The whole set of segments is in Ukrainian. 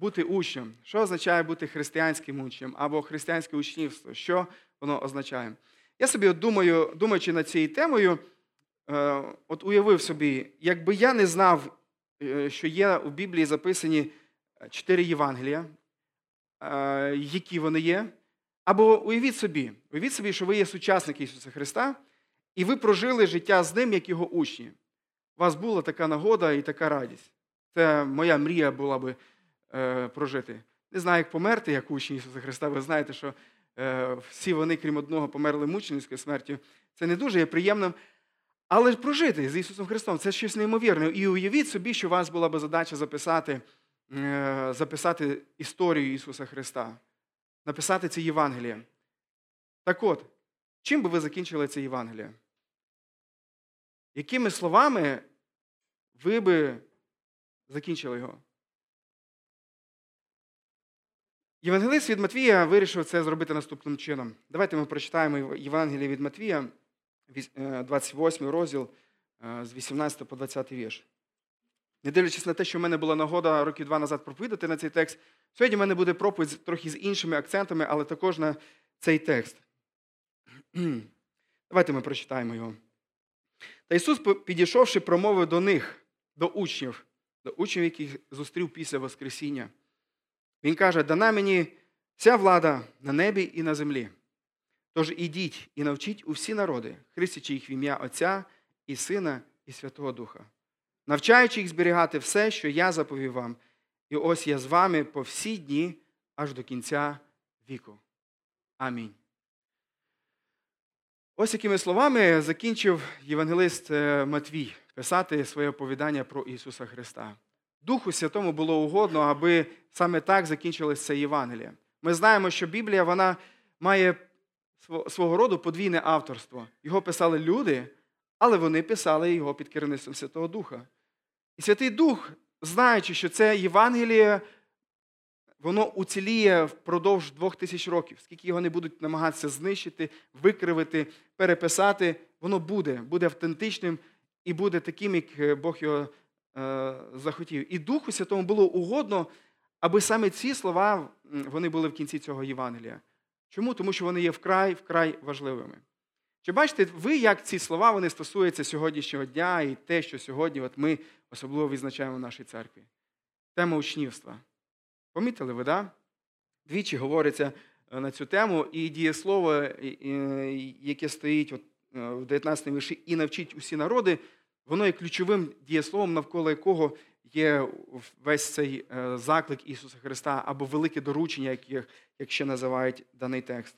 бути учнем? Що означає бути християнським учнем або християнське учнівство? Що воно означає? Я собі от думаю, думаючи над цією темою, е, от уявив собі, якби я не знав, е, що є у Біблії записані чотири Євангелія, е, які вони є. Або уявіть собі, уявіть собі, що ви є сучасник Ісуса Христа, і ви прожили життя з ним, як його учні. У вас була така нагода і така радість. Це моя мрія була би е, прожити. Не знаю, як померти, як учні Ісуса Христа. Ви знаєте, що е, всі вони, крім одного, померли мученицькою смертю. Це не дуже є приємним. Але прожити з Ісусом Христом це щось неймовірне. І уявіть собі, що у вас була б задача записати, е, записати історію Ісуса Христа, написати це Євангеліє. Так от, чим би ви закінчили це Євангеліє? Якими словами ви би закінчили його? Євангелист від Матвія вирішив це зробити наступним чином. Давайте ми прочитаємо Євангеліє від Матвія, 28 розділ з 18 по 20 вірш. Не дивлячись на те, що в мене була нагода років два назад проповідати на цей текст, сьогодні в мене буде проповідь трохи з іншими акцентами, але також на цей текст. Давайте ми прочитаємо його. Та Ісус, підійшовши, промовив до них, до учнів, до учнів, яких зустрів після Воскресіння. Він каже: дана мені вся влада на небі і на землі. Тож ідіть і навчіть усі народи, хрестячи їх в ім'я Отця і Сина, і Святого Духа, навчаючи їх зберігати все, що я заповів вам, і ось я з вами по всі дні аж до кінця віку. Амінь. Ось якими словами закінчив євангелист е, Матвій писати своє оповідання про Ісуса Христа. Духу Святому було угодно, аби саме так закінчилось це Євангеліє. Ми знаємо, що Біблія вона має свого роду подвійне авторство. Його писали люди, але вони писали його під керівництвом Святого Духа. І Святий Дух, знаючи, що це Євангеліє, воно уціліє впродовж двох тисяч років, скільки його не будуть намагатися знищити, викривити, переписати, воно буде, буде автентичним і буде таким, як Бог його е, захотів. І Духу Святому було угодно, аби саме ці слова вони були в кінці цього Євангелія. Чому? Тому що вони є вкрай вкрай важливими. Чи бачите ви, як ці слова вони стосуються сьогоднішнього дня і те, що сьогодні от ми особливо відзначаємо в нашій церкві? Тема учнівства. Помітили ви, да? Двічі говориться е, на цю тему, і дієслово, яке стоїть от е, в 19 вірші, і навчить усі народи, воно є ключовим дієсловом, навколо якого є весь цей е, заклик Ісуса Христа або велике доручення, як, як ще називають даний текст.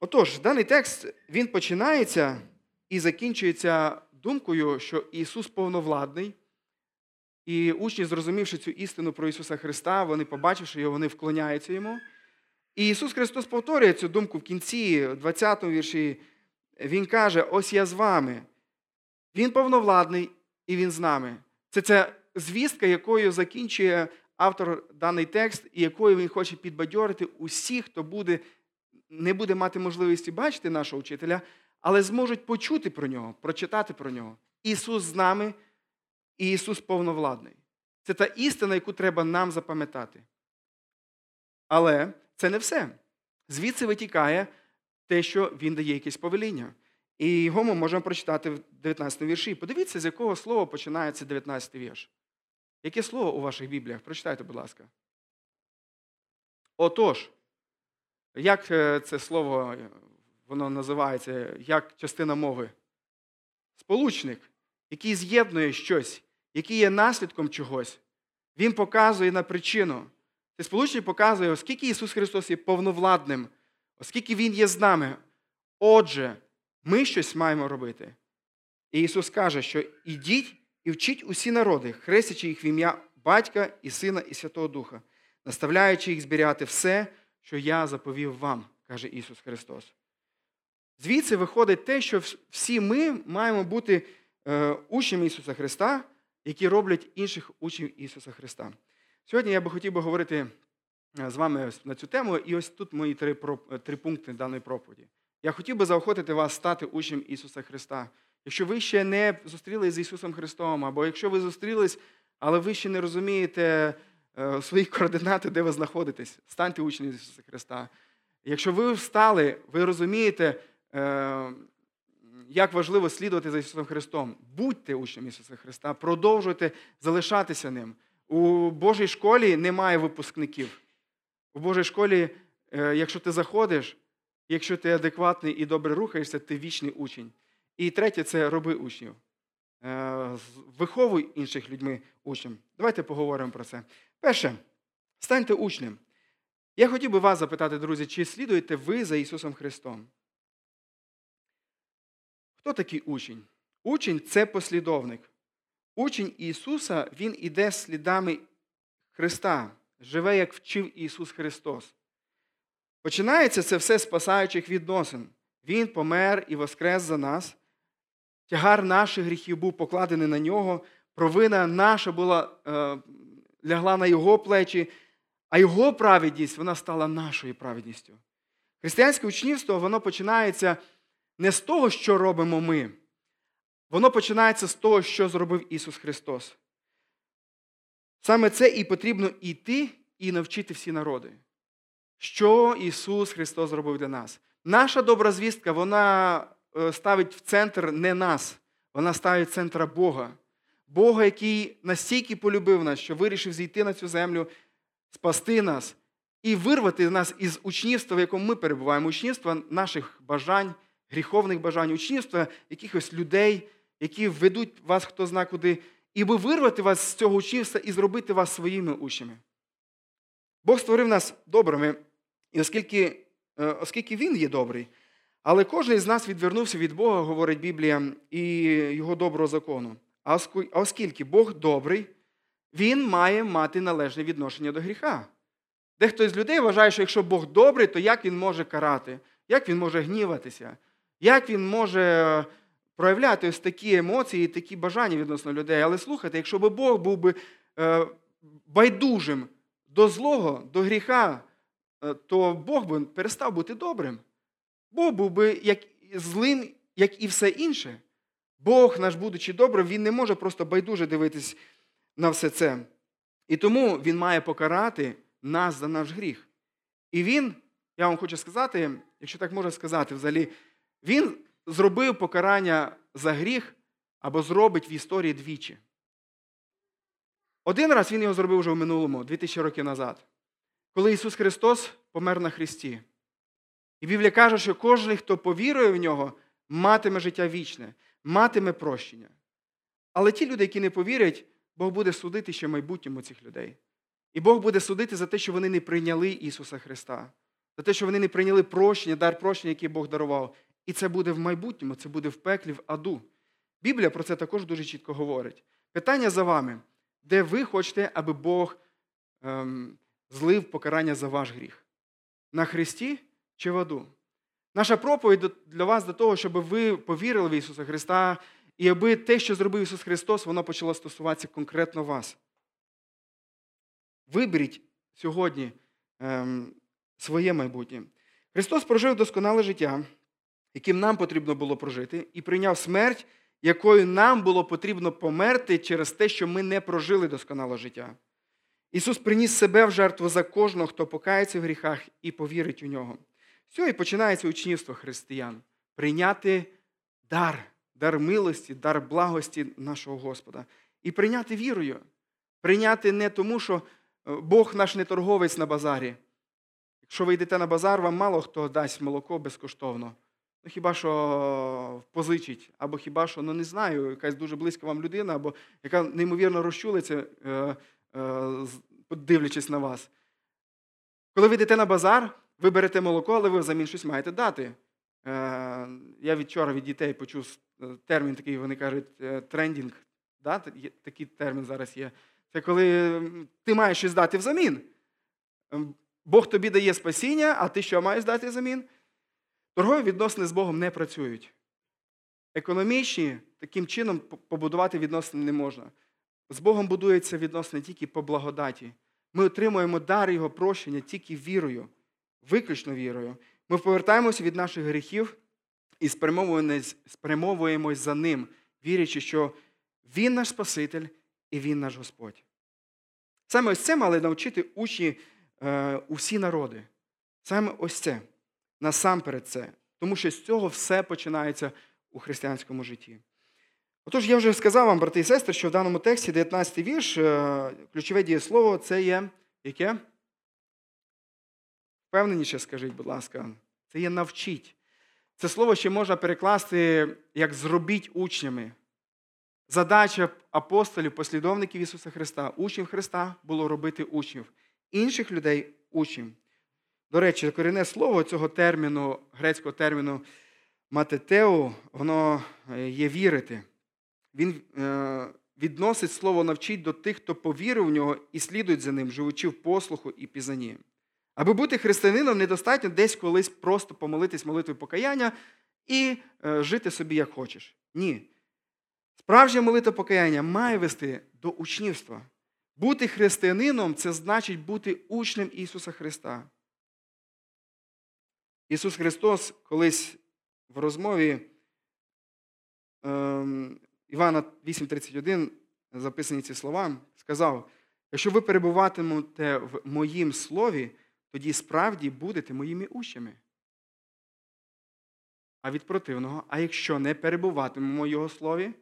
Отож, даний текст він починається і закінчується думкою, що Ісус повновладний. І учні, зрозумівши цю істину про Ісуса Христа, вони, побачивши його, вони вклоняються йому. І Ісус Христос повторює цю думку в кінці, в 20 му вірші. Він каже: Ось я з вами. Він повновладний і Він з нами. Це ця звістка, якою закінчує автор даний текст, і якою він хоче підбадьорити усіх, хто буде, не буде мати можливості бачити нашого вчителя, але зможуть почути про нього, прочитати про нього. Ісус з нами, і Ісус повновладний. Це та істина, яку треба нам запам'ятати. Але це не все. Звідси витікає те, що він дає якесь повеління. І його ми можемо прочитати в 19 вірші. Подивіться, з якого слова починається 19 вірш. Яке слово у ваших Бібліях? Прочитайте, будь ласка. Отож, як е, це слово е, воно називається, як частина мови? Сполучник, який з'єднує щось, який є наслідком чогось, він показує на причину. Цей сполучник показує, оскільки Ісус Христос є повновладним, оскільки Він є з нами. Отже, ми щось маємо робити. І Ісус каже, що ідіть і вчіть усі народи, хрестячи їх в ім'я Батька і Сина, і Святого Духа, наставляючи їх зберігати все, що я заповів вам, каже Ісус Христос. Звідси виходить те, що всі ми маємо бути е, учнями Ісуса Христа, які роблять інших учнів Ісуса Христа. Сьогодні я би хотів би говорити е, з вами на цю тему, і ось тут мої три три пункти даної проповіді. Я хотів би заохотити вас стати учнем Ісуса Христа. Якщо ви ще не зустрілись з Ісусом Христом, або якщо ви зустрілись, але ви ще не розумієте, е, свої координати, де ви знаходитесь. Станьте учнями Ісуса Христа. Якщо ви встали, ви розумієте, е, як важливо слідувати за Ісусом Христом. Будьте учнями Ісуса Христа, продовжуйте залишатися ним. У Божій школі немає випускників. У Божій школі, е, якщо ти заходиш, якщо ти адекватний і добре рухаєшся, ти вічний учень. І третє це роби учнів. Е, виховуй інших людьми учнем. Давайте поговоримо про це. Перше, станьте учнем. Я хотів би вас запитати, друзі, чи слідуєте ви за Ісусом Христом? Хто такий учень? Учень це послідовник. Учень Ісуса, Він іде слідами Христа, живе, як вчив Ісус Христос. Починається це все з спасаючих відносин. Він помер і воскрес за нас. Тягар наших гріхів був покладений на нього, провина наша була, е, лягла на його плечі, а його праведність вона стала нашою праведністю. Християнське учнівство воно починається не з того, що робимо ми. Воно починається з того, що зробив Ісус Христос. Саме це і потрібно йти і навчити всі народи. Що Ісус Христос зробив для нас. Наша добра звістка, вона е, ставить в центр не нас, вона ставить в центр Бога. Бога, який настільки полюбив нас, що вирішив зійти на цю землю, спасти нас і вирвати нас із учнівства, в якому ми перебуваємо, учнівства наших бажань, гріховних бажань, учнівства якихось людей, які ведуть вас хто зна куди, і вирвати вас з цього учнівства і зробити вас своїми учнями. Бог створив нас добрими, і оскільки, е, оскільки Він є добрий, але кожен з нас відвернувся від Бога, говорить Біблія, і його доброго закону. А оскільки Бог добрий, Він має мати належне відношення до гріха. Дехто з людей вважає, що якщо Бог добрий, то як він може карати, як він може гніватися, як він може проявляти ось такі емоції, і такі бажання відносно людей. Але слухайте, якщо б Бог був би е, байдужим до злого, до гріха, то Бог би перестав бути добрим. Бог був би як злим, як і все інше. Бог, наш, будучи добрим, Він не може просто байдуже дивитись на все це. І тому Він має покарати нас за наш гріх. І він, я вам хочу сказати, якщо так можна сказати, взагалі, він зробив покарання за гріх або зробить в історії двічі. Один раз він його зробив вже в минулому, 2000 років назад, коли Ісус Христос помер на Христі. І Біблія каже, що кожен, хто повірує в нього, матиме життя вічне, матиме прощення. Але ті люди, які не повірять, Бог буде судити ще в майбутньому цих людей. І Бог буде судити за те, що вони не прийняли Ісуса Христа, за те, що вони не прийняли прощення, дар прощення, який Бог дарував. І це буде в майбутньому, це буде в пеклі, в аду. Біблія про це також дуже чітко говорить. Питання за вами, де ви хочете, аби Бог ем, злив покарання за ваш гріх? На Христі чи в аду? Наша проповідь для вас до того, щоб ви повірили в Ісуса Христа, і аби те, що зробив Ісус Христос, воно почало стосуватися конкретно вас. Виберіть сьогодні ем, своє майбутнє. Христос прожив досконале життя яким нам потрібно було прожити, і прийняв смерть, якою нам було потрібно померти через те, що ми не прожили досконало життя. Ісус приніс себе в жертву за кожного, хто покається в гріхах і повірить у нього. Все, і починається учнівство християн прийняти дар, дар милості, дар благості нашого Господа. І прийняти вірою. Прийняти не тому, що е, Бог наш не торговець на базарі. Якщо ви йдете на базар, вам мало хто дасть молоко безкоштовно. Ну, хіба що позичить, або хіба що, ну не знаю, якась дуже близька вам людина, або яка неймовірно розчулиться, е, дивлячись на вас. Коли ви йдете на базар, ви берете молоко, але ви взамін щось маєте дати. Е, я вчора від дітей почув термін такий, вони кажуть, трендінг. Да? Такий термін зараз є. Це коли ти маєш щось дати взамін. Ем, Бог тобі дає спасіння, а ти що маєш дати взамін? Торгові відносини з Богом не працюють. Економічні таким чином побудувати відносини не можна. З Богом будуються відносини тільки по благодаті. Ми отримуємо дар Його прощення тільки вірою, виключно вірою. Ми повертаємося від наших гріхів і спрямовуємось за ним, вірячи, що Він наш Спаситель і Він наш Господь. Саме ось це мали навчити учні е, усі народи. Саме ось це. Насамперед це. Тому що з цього все починається у християнському житті. Отож, я вже сказав вам, брати і сестри, що в даному тексті 19 вірш, е, ключове дієслово це є яке? Впевненіше, скажіть, будь ласка, це є навчіть. Це слово ще можна перекласти як зробіть учнями. Задача апостолів, послідовників Ісуса Христа, учнів Христа було робити учнів, інших людей учнів. До речі, корінне слово цього терміну, грецького терміну матетеу, воно е, є вірити. Він е, відносить слово навчить до тих, хто повірив в нього і слідують за ним, живучи в послуху і пізнанні. Аби бути християнином, недостатньо десь колись просто помолитись молитвою покаяння і е, жити собі як хочеш. Ні. Справжня молитва покаяння має вести до учнівства. Бути християнином це значить бути учнем Ісуса Христа. Ісус Христос колись в розмові ем, Івана 8,31 записані ці слова, сказав: якщо ви перебуватимете в моїм слові, тоді справді будете моїми учнями. А від противного, а якщо не перебуватимемо в його слові,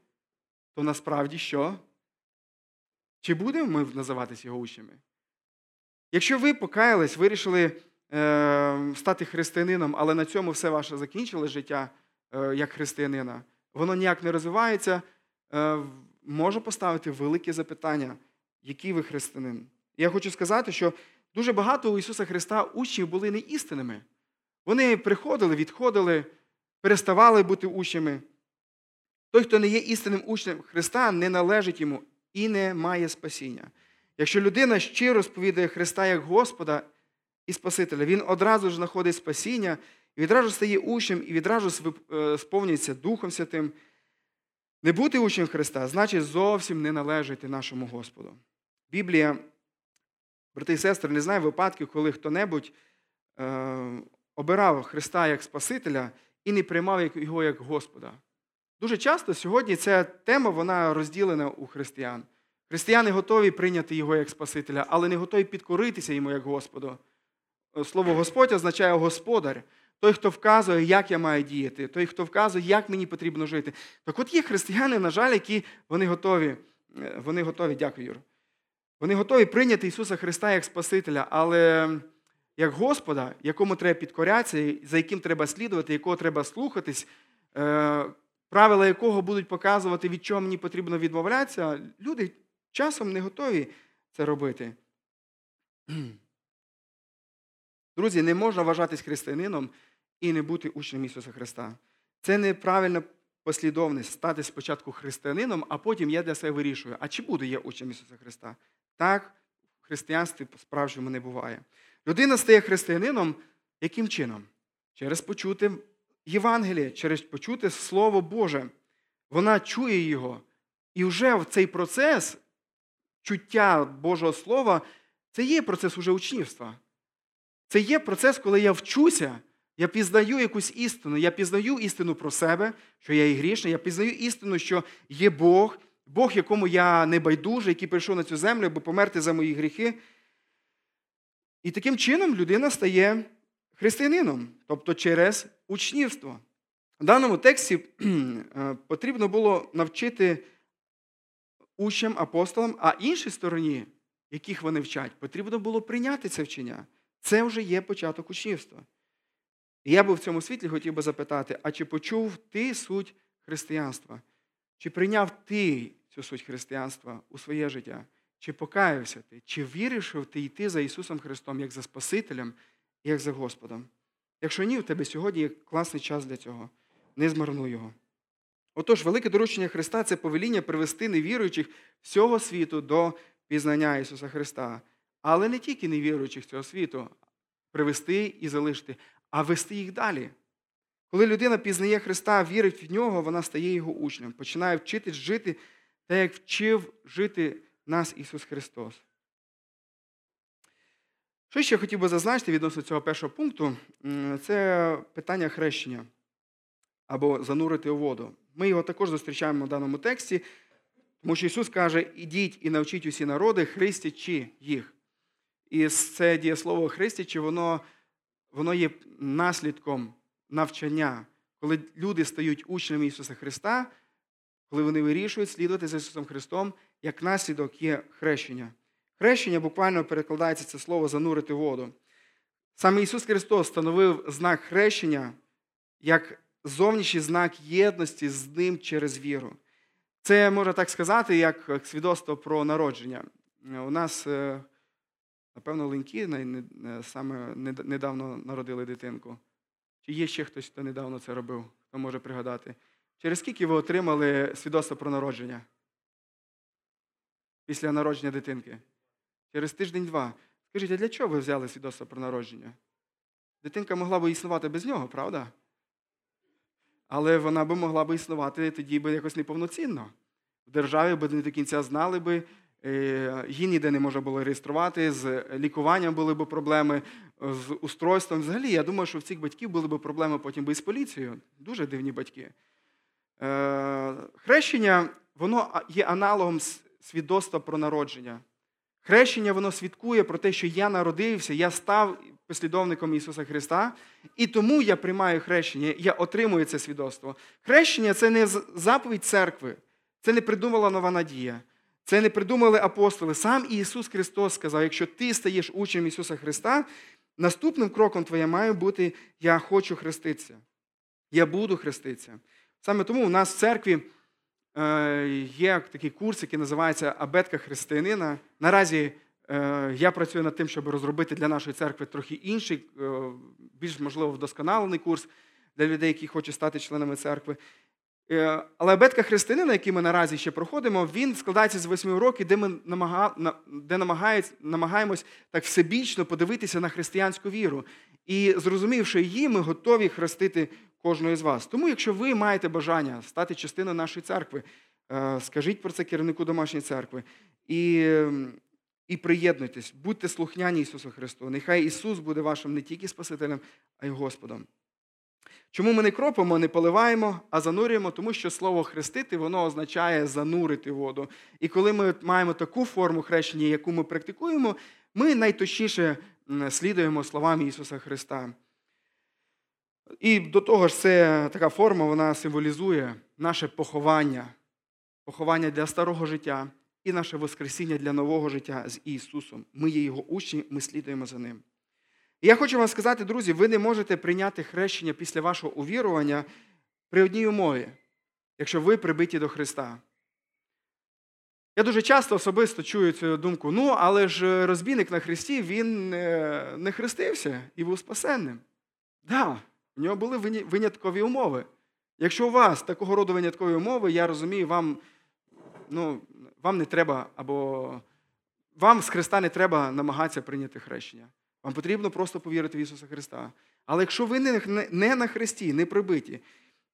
то насправді що? Чи будемо ми називатися його учнями? Якщо ви покаялись, вирішили е, стати християнином, але на цьому все ваше закінчило життя е, як християнина, воно ніяк не розвивається, е, може поставити велике запитання, який ви християнин. Я хочу сказати, що дуже багато у Ісуса Христа учнів були не істинними. Вони приходили, відходили, переставали бути учнями. Той, хто не є істинним учнем Христа, не належить йому і не має спасіння. Якщо людина щиро сповідає Христа як Господа і Спасителя, він одразу ж знаходить спасіння, і відразу стає учнем, і відразу е, сповнюється Духом Святим. Не бути учнем Христа значить зовсім не належати нашому Господу. Біблія, брати і сестри, не знає випадків, коли хто-небудь е, обирав Христа як Спасителя і не приймав його як Господа. Дуже часто сьогодні ця тема вона розділена у християн. Християни готові прийняти його як Спасителя, але не готові підкоритися йому як Господу. Слово Господь означає Господар, той, хто вказує, як я маю діяти, той, хто вказує, як мені потрібно жити. Так от є християни, на жаль, які вони готові, е, вони готові, дякую, Юр, вони готові прийняти Ісуса Христа як Спасителя, але як Господа, якому треба підкорятися, за яким треба слідувати, якого треба слухатись, е, правила якого будуть показувати, від чого мені потрібно відмовлятися, люди часом не готові це робити. Друзі, не можна вважатись християнином і не бути учнем Ісуса Христа. Це неправильна послідовність стати спочатку християнином, а потім я для себе вирішую, а чи буду я учнем Ісуса Христа? Так, в християнстві справжньому не буває. Людина стає християнином яким чином? Через почути Євангеліє, через почути Слово Боже. Вона чує його. І вже в цей процес чуття Божого Слова це є процес уже учнівства. Це є процес, коли я вчуся, я пізнаю якусь істину. Я пізнаю істину про себе, що я є грішний, я пізнаю істину, що є Бог, Бог, якому я не байдужий, який прийшов на цю землю, аби померти за мої гріхи. І таким чином людина стає християнином, тобто через учнівство. В даному тексті е, потрібно було навчити учням, апостолам, а іншій стороні, яких вони вчать, потрібно було прийняти це вчення. Це вже є початок учнівства. І я би в цьому світлі хотів би запитати: а чи почув ти суть християнства? Чи прийняв ти цю суть християнства у своє життя? Чи покаявся ти? Чи вирішив ти йти за Ісусом Христом як за Спасителем, як за Господом? Якщо ні, у тебе сьогодні є класний час для цього. Не змарнуй його. Отож, велике доручення Христа це повеління привести невіруючих всього світу до пізнання Ісуса Христа. Але не тільки невіруючих цього світу привести і залишити, а вести їх далі. Коли людина пізнає Христа, вірить в нього, вона стає його учнем, починає вчитись жити так, як вчив жити нас Ісус Христос. Що ще я хотів би зазначити відносно цього першого пункту, це питання хрещення або занурити у воду. Ми його також зустрічаємо в даному тексті. Тому що Ісус каже: ідіть і навчіть усі народи, хрестячи їх. І це дієслово хрестячи, воно, воно є наслідком навчання. Коли люди стають учнями Ісуса Христа, коли вони вирішують слідувати за Ісусом Христом, як наслідок є хрещення. Хрещення буквально перекладається це слово занурити воду. Саме Ісус Христос встановив знак хрещення як зовнішній знак єдності з Ним через віру. Це можна так сказати, як свідоцтво про народження. У нас, е, напевно, ленькі саме недавно народили дитинку. Чи є ще хтось, хто недавно це робив, хто може пригадати? Через скільки ви отримали свідоцтво про народження? Після народження дитинки? Через тиждень-два. Скажіть, а для чого ви взяли свідоцтво про народження? Дитинка могла б існувати без нього, правда? Але вона б могла б існувати тоді би якось неповноцінно. В державі би не до кінця знали би, її ніде не можна було реєструвати, з лікуванням були б проблеми, з устройством. Взагалі, я думаю, що в цих батьків були б проблеми потім би з поліцією. Дуже дивні батьки. Е, хрещення, воно є аналогом свідоцтва про народження. Хрещення воно свідкує про те, що я народився, я став послідовником Ісуса Христа, і тому я приймаю хрещення, я отримую це свідоцтво. Хрещення це не заповідь церкви, це не придумала нова надія. Це не придумали апостоли. Сам Ісус Христос сказав: якщо ти стаєш учнем Ісуса Христа, наступним кроком твоє має бути Я хочу хреститися. Я буду хреститися. Саме тому у нас в церкві е, є такий курс, який називається Абетка християнина. Наразі е, я працюю над тим, щоб розробити для нашої церкви трохи інший, е, більш можливо вдосконалений курс для людей, які хочуть стати членами церкви. Але абетка християнина, який ми наразі ще проходимо, він складається з восьми уроків, де ми де намагаємось так всебічно подивитися на християнську віру. І зрозумівши її, ми готові хрестити кожного з вас. Тому, якщо ви маєте бажання стати частиною нашої церкви, е, скажіть про це керівнику домашньої церкви і і приєднуйтесь, будьте слухняні Ісусу Христу. Нехай Ісус буде вашим не тільки Спасителем, а й Господом. Чому ми не кропимо, не поливаємо, а занурюємо? Тому що слово хрестити воно означає занурити воду. І коли ми маємо таку форму хрещення, яку ми практикуємо, ми найточніше слідуємо словам Ісуса Христа. І до того ж, це така форма вона символізує наше поховання, поховання для старого життя і наше Воскресіння для нового життя з Ісусом. Ми є Його учні, ми слідуємо за Ним. І я хочу вам сказати, друзі, ви не можете прийняти хрещення після вашого увірування при одній умові, якщо ви прибиті до Христа. Я дуже часто особисто чую цю думку: ну, але ж розбійник на Христі, він не хрестився і був спасенним. Так, да, у нього були виняткові умови. Якщо у вас такого роду виняткові умови, я розумію, вам ну, вам не треба, або вам з Христа не треба намагатися прийняти хрещення. Вам потрібно просто повірити в Ісуса Христа. Але якщо ви не на Христі, не прибиті,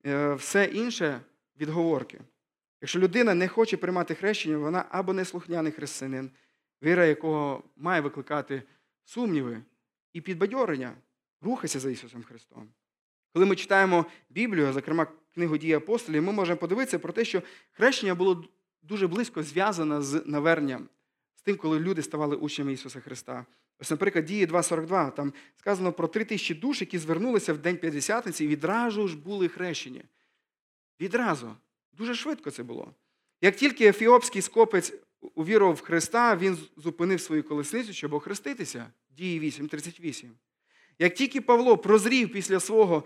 е, все інше відговорки. Якщо людина не хоче приймати хрещення, вона або не слухняний християнин, віра якого має викликати сумніви і підбадьорення, рухайся за Ісусом Христом. Коли ми читаємо Біблію, зокрема книгу дії апостолів, ми можемо подивитися про те, що хрещення було дуже близько зв'язане з наверненням, з тим, коли люди ставали учнями Ісуса Христа. Ось, наприклад, дії 2.42, там сказано про три тисячі душ, які звернулися в День П'ятдесятниці і відразу ж були хрещені. Відразу. Дуже швидко це було. Як тільки ефіопський скопець увірував в Христа, він зупинив свою колесницю, щоб охреститися. Дії 8.38. Як тільки Павло прозрів після свого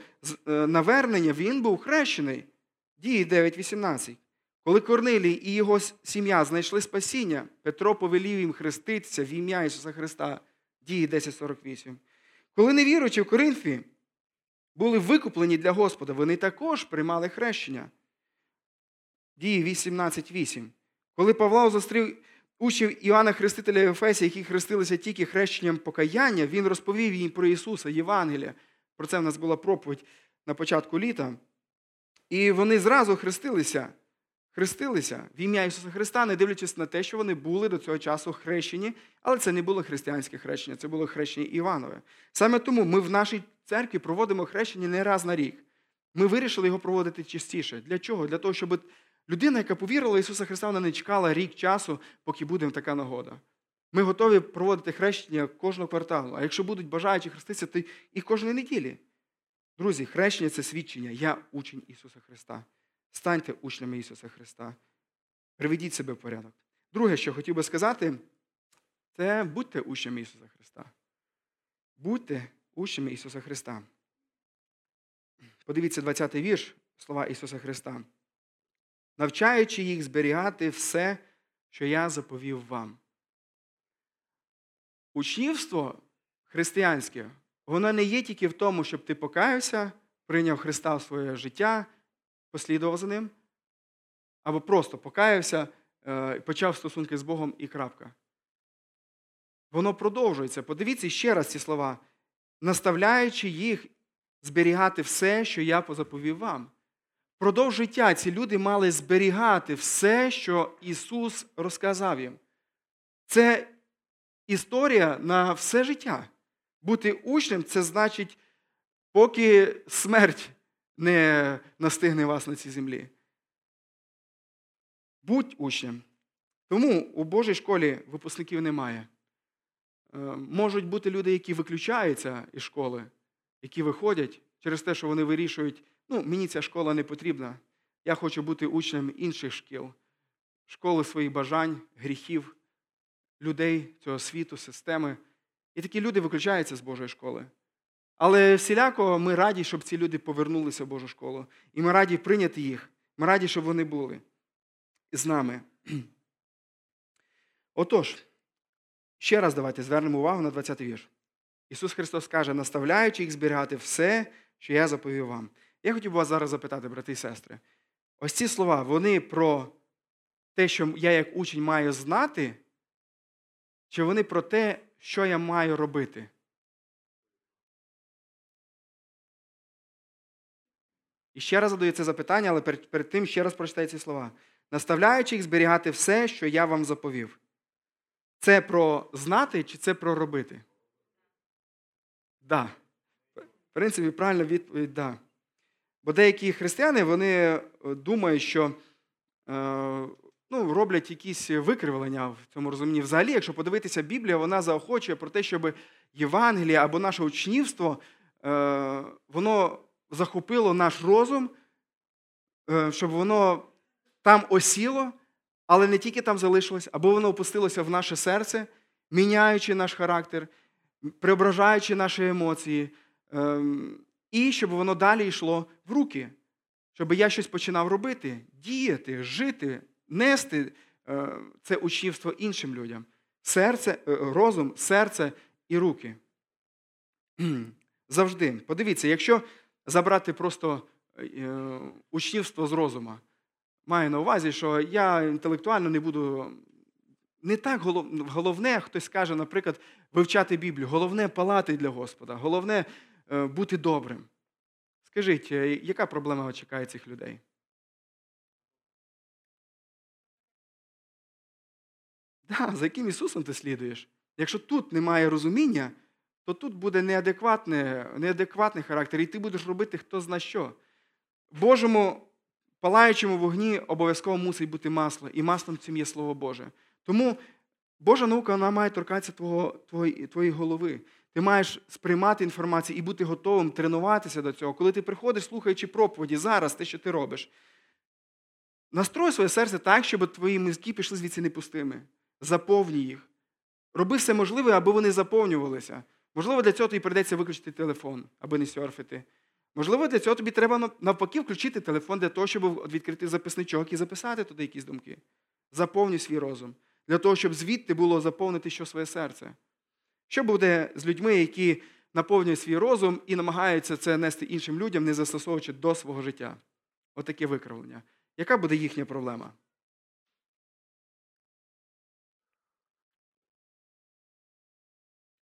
е, навернення, він був хрещений. Дії 9.18. Коли Корнилій і його сім'я знайшли спасіння, Петро повелів їм хреститися в ім'я Ісуса Христа. Дії 10.48. Коли невіруючі в Коринфі були викуплені для Господа, вони також приймали хрещення. Дії 18.8. Коли Павло зустрів учнів Іоанна Хрестителя Ефесі, які хрестилися тільки хрещенням покаяння, він розповів їм про Ісуса, Євангелія. Про це в нас була проповідь на початку літа. І вони зразу хрестилися, хрестилися в ім'я Ісуса Христа, не дивлячись на те, що вони були до цього часу хрещені, але це не було християнське хрещення, це було хрещення Іванове. Саме тому ми в нашій церкві проводимо хрещення не раз на рік. Ми вирішили його проводити частіше. Для чого? Для того, щоб Людина, яка повірила Ісуса Христа, вона не чекала рік часу, поки буде така нагода. Ми готові проводити хрещення кожного кварталу. А якщо будуть бажаючі хреститися, то і кожної неділі. Друзі, хрещення це свідчення. Я учень Ісуса Христа. Станьте учнями Ісуса Христа. Приведіть себе в порядок. Друге, що хотів би сказати, це будьте учнями Ісуса Христа. Будьте учнями Ісуса Христа. Подивіться 20-й вірш, слова Ісуса Христа. Навчаючи їх зберігати все, що я заповів вам. Учнівство християнське, воно не є тільки в тому, щоб ти покаявся, прийняв Христа в своє життя, послідував за ним, або просто покаявся, е, почав стосунки з Богом і крапка. Воно продовжується. Подивіться ще раз ці слова, наставляючи їх зберігати все, що я позаповів вам. Продовж життя ці люди мали зберігати все, що Ісус розказав їм. Це історія на все життя. Бути учнем це значить, поки смерть не настигне вас на цій землі. Будь учнем. Тому у Божій школі випускників немає. Е, можуть бути люди, які виключаються із школи, які виходять через те, що вони вирішують, ну, мені ця школа не потрібна. Я хочу бути учнем інших шкіл, школи своїх бажань, гріхів, людей цього світу, системи. І такі люди виключаються з Божої школи. Але всіляко ми раді, щоб ці люди повернулися в Божу школу. І ми раді прийняти їх. Ми раді, щоб вони були з нами. Отож, ще раз давайте звернемо увагу на 20-й вірш. Ісус Христос каже, наставляючи їх зберігати все, що я заповів вам. Я хотів би вас зараз запитати, брати і сестри. Ось ці слова, вони про те, що я як учень маю знати, чи вони про те, що я маю робити? І ще раз задаю це запитання, але перед, перед тим ще раз прочитаю ці слова. Наставляючи їх зберігати все, що я вам заповів. Це про знати чи це про робити? Да. В принципі, правильна відповідь да. Бо деякі християни вони думають, що е, ну, роблять якісь викривлення в цьому розумінні. Взагалі, якщо подивитися, Біблія, вона заохочує про те, щоб Євангеліє або наше учнівство, е, воно захопило наш розум, е, щоб воно там осіло, але не тільки там залишилось, або воно опустилося в наше серце, міняючи наш характер, преображаючи наші емоції, ем, і щоб воно далі йшло в руки, щоб я щось починав робити, діяти, жити, нести е, це учнівство іншим людям. Серце, е, розум, серце і руки. Завжди. Подивіться, якщо забрати просто е, учнівство з розума, маю на увазі, що я інтелектуально не буду. Не так головне, хтось каже, наприклад, вивчати Біблію. Головне палати для Господа, головне бути добрим. Скажіть, яка проблема чекає цих людей? Да, За яким Ісусом ти слідуєш? Якщо тут немає розуміння, то тут буде неадекватний, неадекватний характер, і ти будеш робити хто зна що. В Божому палаючому вогні обов'язково мусить бути масло, і маслом цим є Слово Боже. Тому Божа наука вона має торкатися твого, твої, твоєї голови. Ти маєш сприймати інформацію і бути готовим тренуватися до цього. Коли ти приходиш, слухаючи проповіді, зараз те, що ти робиш. Настрой своє серце так, щоб твої мізки пішли звідси непустими заповнюй їх. Роби все можливе, аби вони заповнювалися. Можливо, для цього тобі прийдеться виключити телефон, аби не сьорфити. Можливо, для цього тобі треба навпаки включити телефон для того, щоб відкрити записничок і записати туди якісь думки. Заповнюй свій розум. Для того, щоб звідти було заповнити що своє серце. Що буде з людьми, які наповнюють свій розум і намагаються це нести іншим людям, не застосовуючи до свого життя? Отаке викривлення. Яка буде їхня проблема?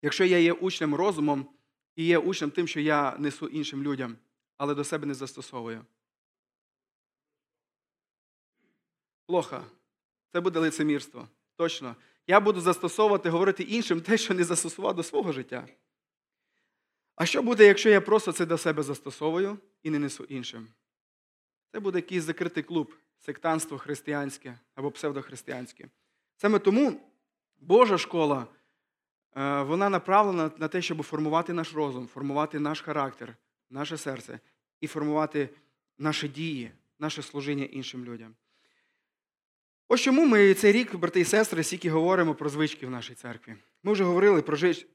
Якщо я є учнем розумом і є учнем тим, що я несу іншим людям, але до себе не застосовую. Плохо. Це буде лицемірство. Точно. Я буду застосовувати, говорити іншим те, що не застосував до свого життя. А що буде, якщо я просто це до себе застосовую і не несу іншим? Це буде якийсь закритий клуб, сектанство християнське або псевдохристиянське. Саме тому Божа школа вона направлена на те, щоб формувати наш розум, формувати наш характер, наше серце і формувати наші дії, наше служіння іншим людям. Ось чому ми цей рік, брати і сестри, стільки говоримо про звички в нашій церкві. Ми вже говорили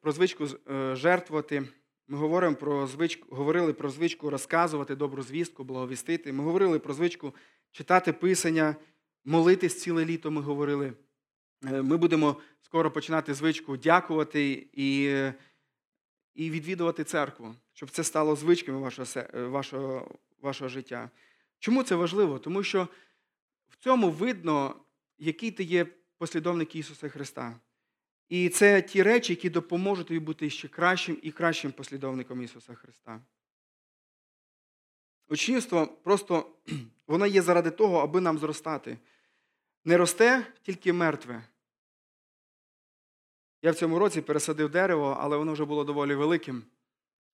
про звичку е, жертвувати. Ми говоримо про звичку, говорили про звичку розказувати добру звістку, благовістити. Ми говорили про звичку читати писання, молитись ціле літо. Ми говорили. Е, ми будемо скоро починати звичку дякувати і і відвідувати церкву, щоб це стало звичками вашого, е, вашого, вашого життя. Чому це важливо? Тому що в цьому видно, який ти є послідовник Ісуса Христа. І це ті речі, які допоможуть тобі бути ще кращим і кращим послідовником Ісуса Христа. Учнівство просто воно є заради того, аби нам зростати. Не росте тільки мертве. Я в цьому році пересадив дерево, але воно вже було доволі великим.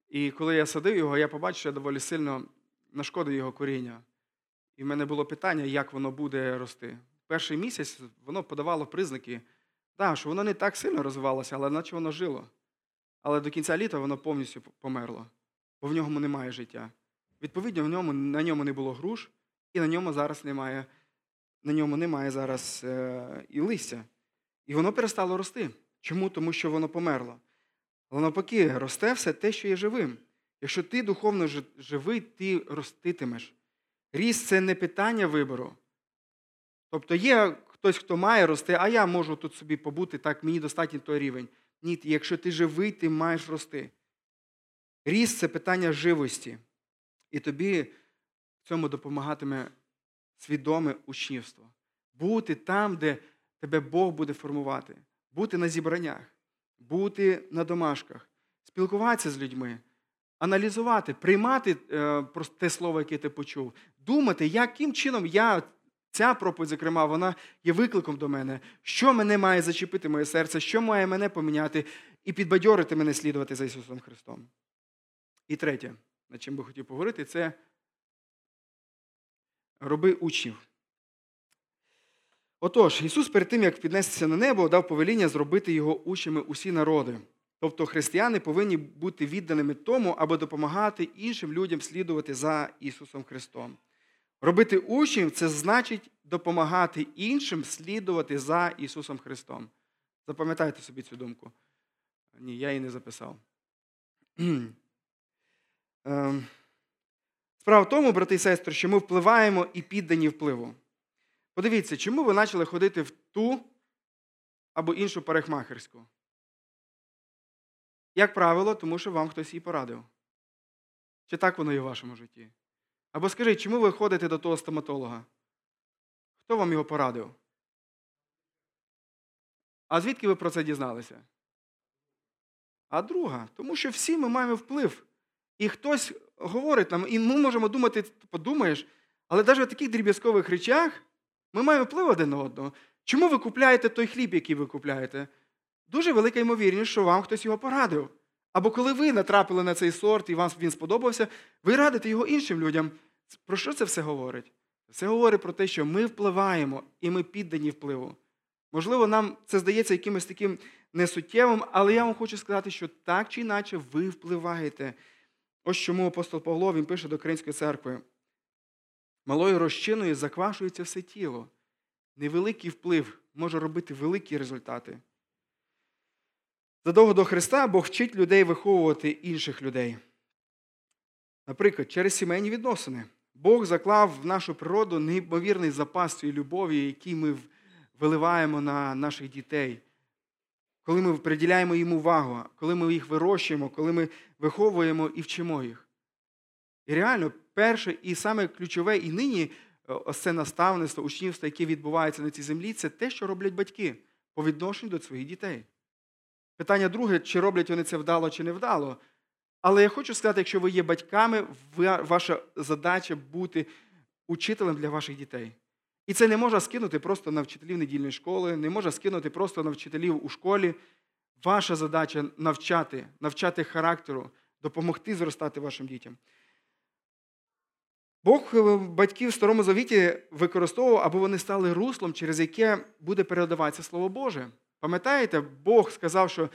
І коли я садив його, я побачив, що я доволі сильно нашкодив його коріння. І в мене було питання, як воно буде рости. Перший місяць воно подавало признаки. Так, що воно не так сильно розвивалося, але наче воно жило. Але до кінця літа воно повністю померло, бо в ньому немає життя. Відповідно, в ньому, на ньому не було груш, і на ньому зараз немає на ньому немає зараз е, і листя. І воно перестало рости. Чому? Тому що воно померло. Але навпаки, росте все те, що є живим. Якщо ти духовно живий, ти роститимеш. Ріст це не питання вибору. Тобто є хтось, хто має рости, а я можу тут собі побути, так, мені достатньо той рівень. Ні, якщо ти живий, ти маєш рости. Ріст це питання живості. І тобі в цьому допомагатиме свідоме учнівство. Бути там, де тебе Бог буде формувати, бути на зібраннях, бути на домашках, спілкуватися з людьми, аналізувати, приймати е, те слово, яке ти почув, думати, яким чином я Ця проповідь, зокрема, вона є викликом до мене, що мене має зачепити моє серце, що має мене поміняти і підбадьорити мене слідувати за Ісусом Христом. І третє, над чим би хотів поговорити, це роби учнів. Отож, Ісус перед тим, як піднестися на небо, дав повеління зробити його учнями усі народи. Тобто християни повинні бути відданими тому, аби допомагати іншим людям слідувати за Ісусом Христом. Робити учнів це значить допомагати іншим слідувати за Ісусом Христом. Запам'ятайте собі цю думку. Ні, я її не записав. Ем, справа в тому, брати і сестри, що ми впливаємо і піддані впливу. Подивіться, чому ви почали ходити в ту або іншу парикмахерську? Як правило, тому що вам хтось її порадив. Чи так воно є в вашому житті? Або скажіть, чому ви ходите до того стоматолога? Хто вам його порадив? А звідки ви про це дізналися? А друга, тому що всі ми маємо вплив. І хтось говорить нам, і ми можемо думати, подумаєш, але навіть в таких дріб'язкових речах ми маємо вплив один на одного. Чому ви купляєте той хліб, який ви купляєте? Дуже велика ймовірність, що вам хтось його порадив. Або коли ви натрапили на цей сорт і вам він сподобався, ви радите його іншим людям. Про що це все говорить? Це говорить про те, що ми впливаємо і ми піддані впливу. Можливо, нам це здається якимось таким несуттєвим, але я вам хочу сказати, що так чи інакше ви впливаєте. Ось чому апостол Павло він пише до Української церкви. Малою розчиною заквашується все тіло. Невеликий вплив може робити великі результати. Задовго до Христа Бог вчить людей виховувати інших людей. Наприклад, через сімейні відносини. Бог заклав в нашу природу неймовірний запас цієї любові, який ми виливаємо на наших дітей. Коли ми приділяємо їм увагу, коли ми їх вирощуємо, коли ми виховуємо і вчимо їх. І реально, перше і саме ключове і нині е, ось це наставництво, учнівство, яке відбувається на цій землі, це те, що роблять батьки по відношенню до своїх дітей. Питання друге, чи роблять вони це вдало, чи не вдало. Але я хочу сказати, якщо ви є батьками, ваша задача бути учителем для ваших дітей. І це не можна скинути просто на вчителів недільної школи, не можна скинути просто на вчителів у школі. Ваша задача навчати, навчати характеру, допомогти зростати вашим дітям. Бог е, батьків в Старому Завіті використовував, аби вони стали руслом, через яке буде передаватися Слово Боже. Пам'ятаєте, Бог сказав, що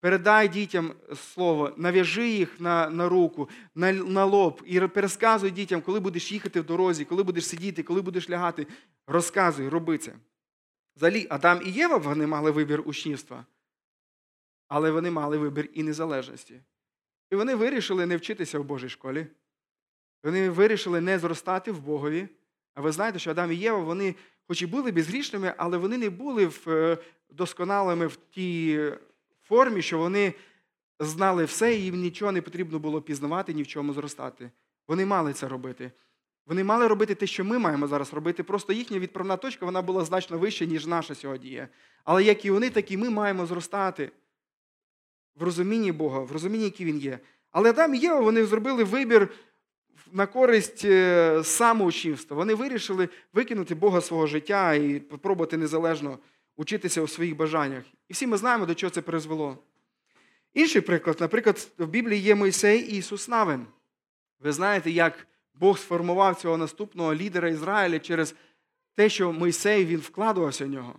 передай дітям слово, нав'яжи їх на на руку, на на лоб і пересказуй дітям, коли будеш їхати в дорозі, коли будеш сидіти, коли будеш лягати. Розказуй, роби це. Взагалі, Адам і Єва вони мали вибір учнівства, але вони мали вибір і незалежності. І вони вирішили не вчитися в Божій школі. Вони вирішили не зростати в Богові. А ви знаєте, що Адам і Єва, вони, хоч і були безгрішними, але вони не були е, досконалими в тій формі, що вони знали все, і їм нічого не потрібно було пізнавати, ні в чому зростати. Вони мали це робити. Вони мали робити те, що ми маємо зараз робити. Просто їхня відправна точка вона була значно вища, ніж наша сьогодні є. Але як і вони, так і ми маємо зростати в розумінні Бога, в розумінні, який Він є. Але Адам і Єва вони зробили вибір на користь е, самоучівства. Вони вирішили викинути Бога свого життя і спробувати незалежно учитися у своїх бажаннях. І всі ми знаємо, до чого це призвело. Інший приклад, наприклад, в Біблії є Мойсей і Ісус Навин. Ви знаєте, як Бог сформував цього наступного лідера Ізраїля через те, що Мойсей він вкладувався в нього,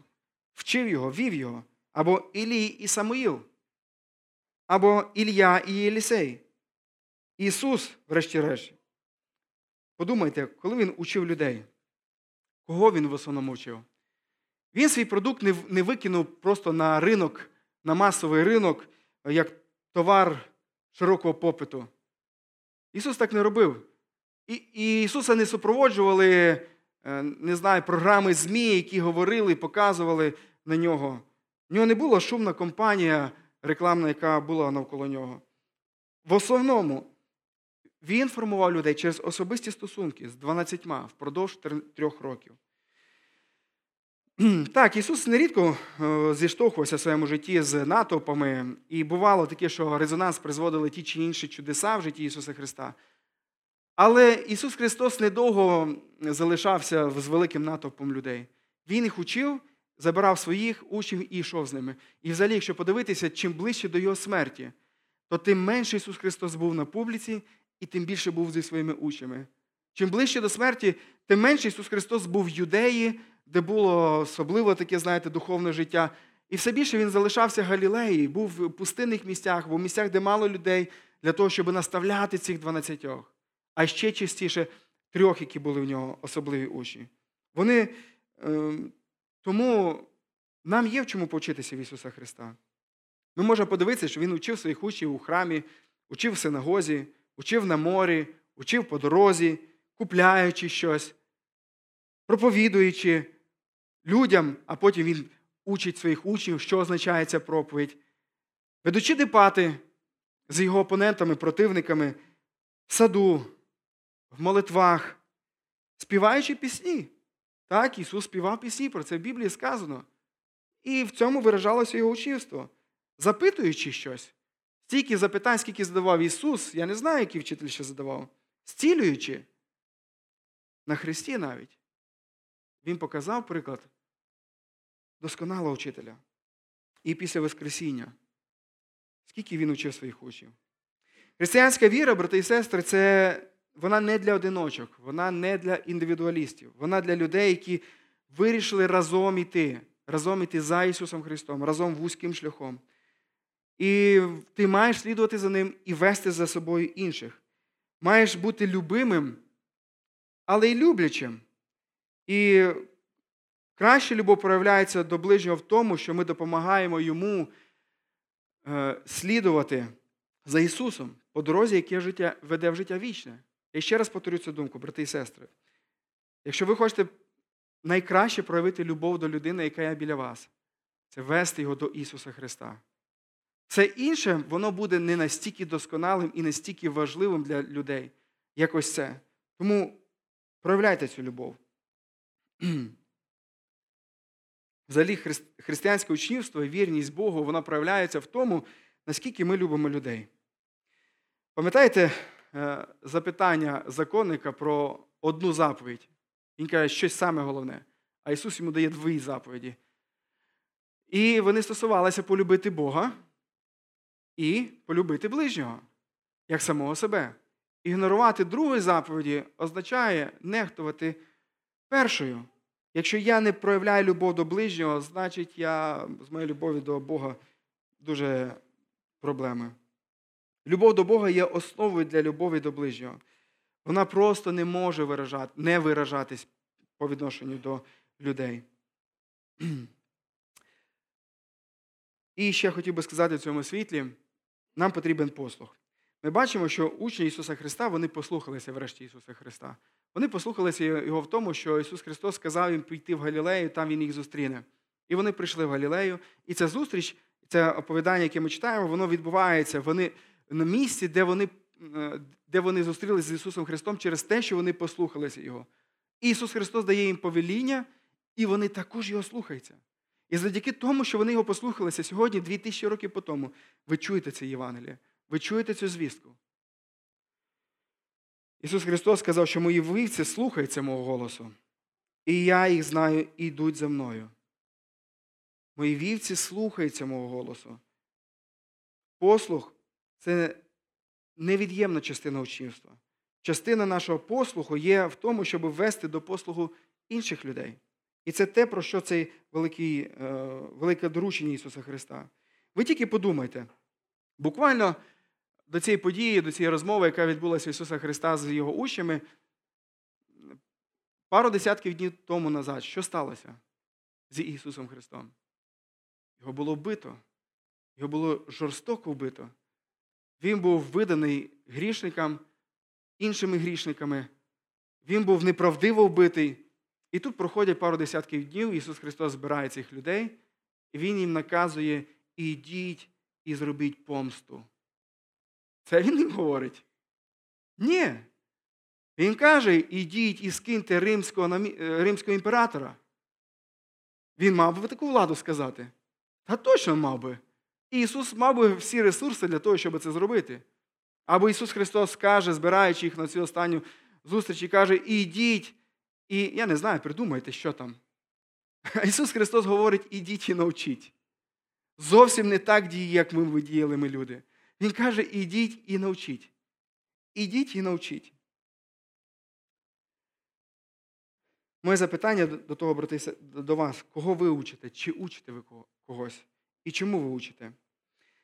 вчив його, вів його, або Ілій і Самуїл, або Ілля і Єлісей. Ісус, врешті-решт. Подумайте, коли Він учив людей, кого він в основному вчив? Він свій продукт не викинув просто на ринок, на масовий ринок, як товар широкого попиту. Ісус так не робив. І, і Ісуса не супроводжували, е, не знаю, програми ЗМІ, які говорили і показували на нього. У нього не була шумна компанія рекламна, яка була навколо нього. В основному він формував людей через особисті стосунки з 12 впродовж трьох років. Так, Ісус нерідко е, зіштовхувався в своєму житті з натовпами, і бувало таке, що резонанс призводили ті чи інші чудеса в житті Ісуса Христа. Але Ісус Христос недовго залишався з великим натовпом людей. Він їх учив, забирав своїх учнів і йшов з ними. І взагалі, якщо подивитися, чим ближче до Його смерті, то тим менше Ісус Христос був на публіці і тим більше був зі своїми учнями. Чим ближче до смерті, тим менше Ісус Христос був в юдеї, де було особливо таке, знаєте, духовне життя. І все більше він залишався Галілеї, був в пустинних місцях, в місцях, де мало людей, для того, щоб наставляти цих дванадцятьох. А ще частіше трьох, які були в нього особливі учні. Вони е, тому нам є в чому повчитися в Ісуса Христа. Ми можемо подивитися, що Він учив своїх учнів у храмі, учив в синагозі, учив на морі, учив по дорозі, купляючи щось, проповідуючи людям, а потім він учить своїх учнів, що означає ця проповідь, ведучи дебати з його опонентами, противниками в саду, в молитвах, співаючи пісні. Так, Ісус співав пісні, про це в Біблії сказано. І в цьому виражалося його учівство, запитуючи щось. Стільки запитань, скільки задавав Ісус, я не знаю, який вчитель ще задавав, зцілюючи на Христі навіть. Він показав приклад досконалого вчителя. І після Воскресіння. Скільки він учив своїх учнів? Християнська віра, брати і сестри, це вона не для одиночок, вона не для індивідуалістів. Вона для людей, які вирішили разом іти, разом іти за Ісусом Христом, разом вузьким шляхом. І ти маєш слідувати за ним і вести за собою інших. Маєш бути любимим, але й люблячим. І краща любов проявляється до ближнього в тому, що ми допомагаємо йому е, слідувати за Ісусом по дорозі, яке життя веде в життя вічне. Я ще раз повторю цю думку, брати і сестри. Якщо ви хочете найкраще проявити любов до людини, яка є біля вас, це вести його до Ісуса Христа. Все інше, воно буде не настільки досконалим і настільки важливим для людей, як ось це. Тому проявляйте цю любов. Взагалі, християнське учнівство і вірність Богу, вона проявляється в тому, наскільки ми любимо людей. Пам'ятаєте е, запитання законника про одну заповідь? Він каже, щось саме головне, а Ісус йому дає дві заповіді. І вони стосувалися полюбити Бога і полюбити ближнього, як самого себе. Ігнорувати другої заповіді означає нехтувати першою. Якщо я не проявляю любов до ближнього, значить я з моєю любов'ю до Бога дуже проблеми. Любов до Бога є основою для любові до ближнього. Вона просто не може виражати, не виражатись по відношенню до людей. І ще хотів би сказати в цьому світлі, нам потрібен послух. Ми бачимо, що учні Ісуса Христа вони послухалися врешті Ісуса Христа. Вони послухалися Його в тому, що Ісус Христос сказав їм прийти в Галілею, там Він їх зустріне. І вони прийшли в Галілею. І ця зустріч, це оповідання, яке ми читаємо, воно відбувається вони на місці, де вони е, де вони зустрілися з Ісусом Христом через те, що вони послухалися Його. І Ісус Христос дає їм повеління, і вони також його слухаються. І завдяки тому, що вони його послухалися сьогодні, 2000 років по тому, ви чуєте це Євангеліє, ви чуєте цю звістку. Ісус Христос сказав, що мої вивці слухаються мого голосу, і я їх знаю і йдуть за мною. Мої вівці слухаються мого голосу. Послух це невід'ємна частина учнівства. Частина нашого послуху є в тому, щоб ввести до послугу інших людей. І це те, про що це великий, е, велике доручення Ісуса Христа. Ви тільки подумайте, буквально до цієї події, до цієї розмови, яка відбулася Ісуса Христа з його учнями, пару десятків днів тому назад, що сталося з Ісусом Христом? Його було вбито, його було жорстоко вбито. Він був виданий грішникам, іншими грішниками. Він був неправдиво вбитий. І тут проходять пару десятків днів, Ісус Христос збирає цих людей, і Він їм наказує ідіть і зробіть помсту. Це він їм говорить? Ні. Він каже, ідіть і скиньте римського е, римського імператора. Він мав би таку владу сказати. Та точно мав би. І Ісус мав би всі ресурси для того, щоб це зробити. Або Ісус Христос каже, збираючи їх на цю останню зустріч, і каже, ідіть. І я не знаю, придумайте, що там. Ісус Христос говорить, ідіть і навчіть. Зовсім не так діє, як ми діяли ми люди. Він каже, ідіть і навчіть. Ідіть і навчіть. Моє запитання до того, брати, до вас, кого ви учите? Чи учите ви когось? І чому ви учите?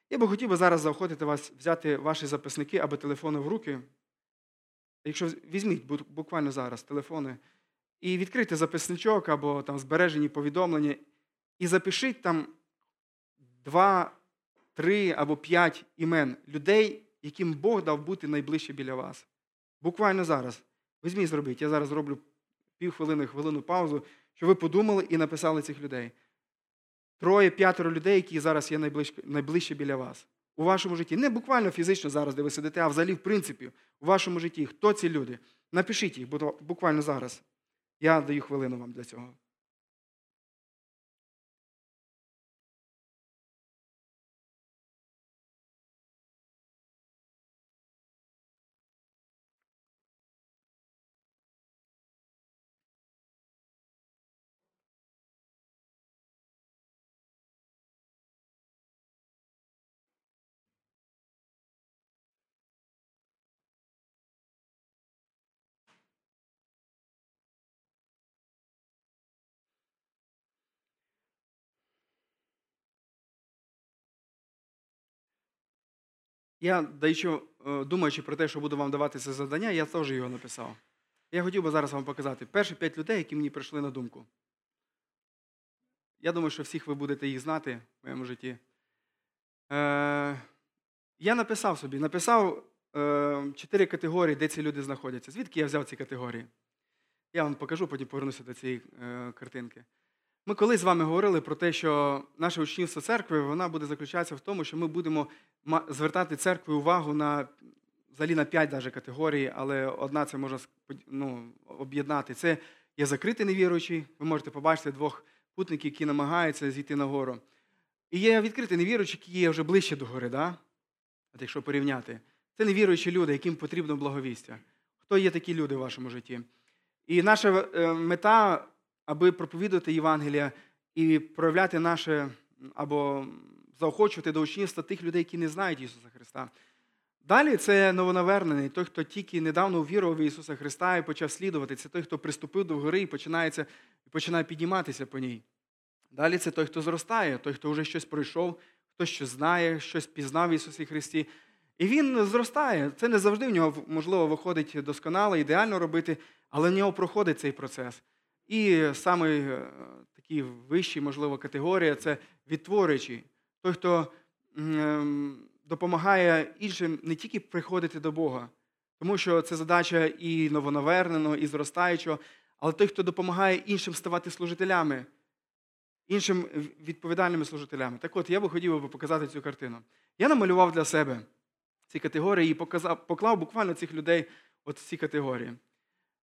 Я би хотів би зараз заохотити вас взяти ваші записники або телефони в руки. Якщо візьміть буквально зараз телефони і відкрийте записничок або там збережені повідомлення, і запишіть там два, три або п'ять імен людей, яким Бог дав бути найближче біля вас. Буквально зараз. Візьміть зробіть. Я зараз зроблю півхвилини, хвилину паузу, щоб ви подумали і написали цих людей. Троє, п'ятеро людей, які зараз є найближче, найближче біля вас. У вашому житті. Не буквально фізично зараз, де ви сидите, а взагалі, в принципі, у вашому житті. Хто ці люди? Напишіть їх буквально зараз. Я даю хвилину вам для цього. Я, даючи, е, думаючи про те, що буду вам давати це завдання, я теж його написав. Я хотів би зараз вам показати перші п'ять людей, які мені прийшли на думку. Я думаю, що всіх ви будете їх знати в моєму житті. Е, Я написав собі, написав е, категорії, де ці люди знаходяться. Звідки я взяв ці категорії? Я вам покажу, потім повернуся до цієї е, картинки. Ми колись з вами говорили про те, що наше учнівство церкви вона буде заключатися в тому, що ми будемо звертати церкві увагу на взагалі на п'ять даже категорій, але одна це можна ну, об'єднати. Це є закритий невіруючий. Ви можете побачити двох путників, які намагаються зійти на гору. І є відкритий невіруючий, які є вже ближче до гори. Да? От якщо порівняти, це невіруючі люди, яким потрібно благовістя. Хто є такі люди в вашому житті? І наша е, мета аби проповідувати Євангелія і проявляти наше або заохочувати до учнівства тих людей, які не знають Ісуса Христа. Далі це новонавернений, той, хто тільки недавно увірував в Ісуса Христа і почав слідувати. Це той, хто приступив до гори і починається, починає підніматися по ній. Далі це той, хто зростає, той, хто вже щось пройшов, хто щось знає, щось пізнав в Ісусі Христі. І він зростає. Це не завжди в нього, можливо, виходить досконало, ідеально робити, але в нього проходить цей процес. І саме такий вищий, можливо, категорія це відтворюючий. Той, хто ем, допомагає іншим не тільки приходити до Бога, тому що це задача і новонаверненого, і зростаючого, але той, хто допомагає іншим ставати служителями, іншим відповідальними служителями. Так от, я би хотів би показати цю картину. Я намалював для себе ці категорії і показав, поклав буквально цих людей от ці категорії.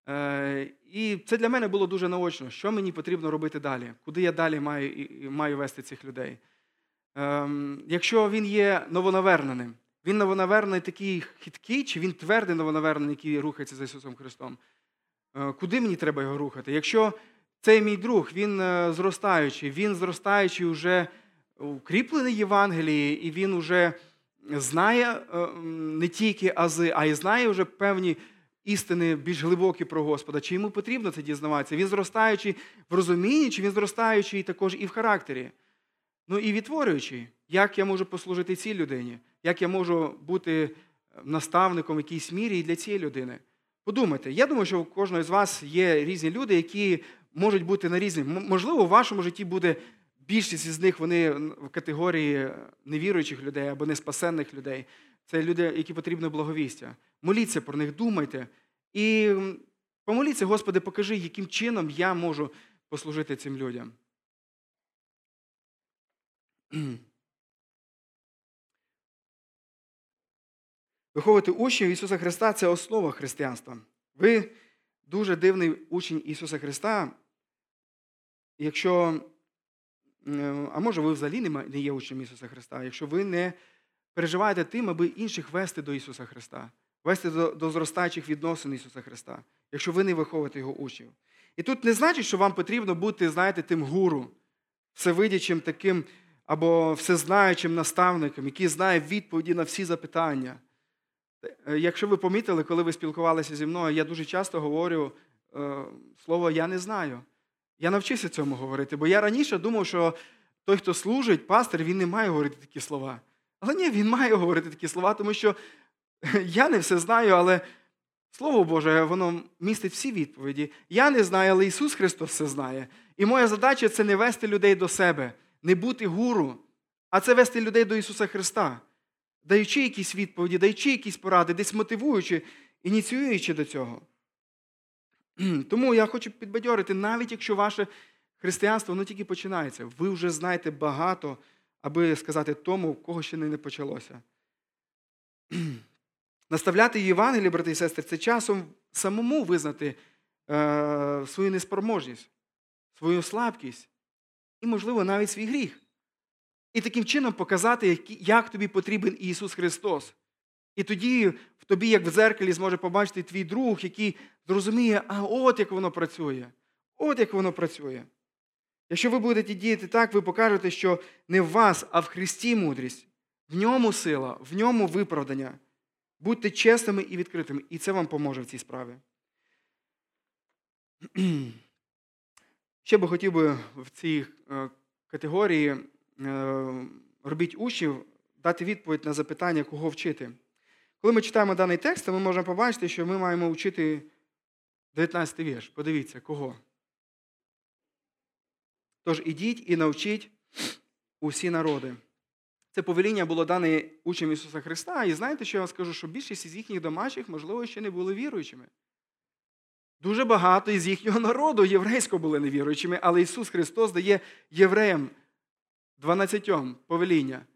Е, І це для мене було дуже наочно, що мені потрібно робити далі, куди я далі маю маю вести цих людей. Е, Якщо він є новонаверненим, він новонавернений такий хиткий, чи він твердий новонавернений, який рухається за Ісусом Христом. Е, куди мені треба його рухати? Якщо цей мій друг, він е, зростаючий, він зростаючий вже укріплений Євангелії, і він вже знає е, не тільки ази, а й знає вже певні істини більш глибокі про Господа. Чи йому потрібно це дізнаватися? Він зростаючий в розумінні, чи він зростаючий також і в характері. Ну і відтворюючий, як я можу послужити цій людині, як я можу бути наставником в якійсь мірі і для цієї людини. Подумайте, я думаю, що у кожного з вас є різні люди, які можуть бути на різні. Можливо, у вашому житті буде більшість із них вони в категорії невіруючих людей або неспасенних людей. Це люди, які потрібно благовістя. Моліться про них, думайте. І помоліться, Господи, покажи, яким чином я можу послужити цим людям. Виховувати учнів Ісуса Христа це основа християнства. Ви дуже дивний учень Ісуса Христа. Якщо, а може, ви взагалі не є учнем Ісуса Христа, якщо ви не переживаєте тим, аби інших вести до Ісуса Христа, вести до, зростаючих відносин Ісуса Христа, якщо ви не виховуєте Його учнів. І тут не значить, що вам потрібно бути, знаєте, тим гуру, всевидячим таким або всезнаючим наставником, який знає відповіді на всі запитання. Е, якщо ви помітили, коли ви спілкувалися зі мною, я дуже часто говорю е, слово Я не знаю. Я навчився цьому говорити, бо я раніше думав, що той, хто служить, пастор, він не має говорити такі слова. Але ні, він має говорити такі слова, тому що я не все знаю, але Слово Боже, воно містить всі відповіді. Я не знаю, але Ісус Христос все знає. І моя задача це не вести людей до себе, не бути гуру, а це вести людей до Ісуса Христа даючи якісь відповіді, даючи якісь поради, десь мотивуючи, ініціюючи до цього. Тому я хочу підбадьорити, навіть якщо ваше християнство воно тільки починається, ви вже знаєте багато, аби сказати тому, в кого ще не почалося. Наставляти Євангелії, брати і сестри, це часом самому визнати е, свою неспроможність, свою слабкість і, можливо, навіть свій гріх. І таким чином показати, як тобі потрібен Ісус Христос. І тоді в тобі, як в дзеркалі, зможе побачити твій друг, який зрозуміє, а от як воно працює. От як воно працює. Якщо ви будете діяти так, ви покажете, що не в вас, а в Христі мудрість, в ньому сила, в ньому виправдання. Будьте чесними і відкритими, і це вам поможе в цій справі. Ще би хотів би в цій е, категорії Е, робіть учнів дати відповідь на запитання, кого вчити. Коли ми читаємо даний текст, то ми можемо побачити, що ми маємо вчити 19 вірш. Подивіться, кого. Тож ідіть і навчіть усі народи. Це повеління було дане учням Ісуса Христа. І знаєте, що я вам скажу, що більшість із їхніх домашніх, можливо, ще не були віруючими. Дуже багато із їхнього народу єврейського були невіруючими, але Ісус Христос дає євреям 12 повеління.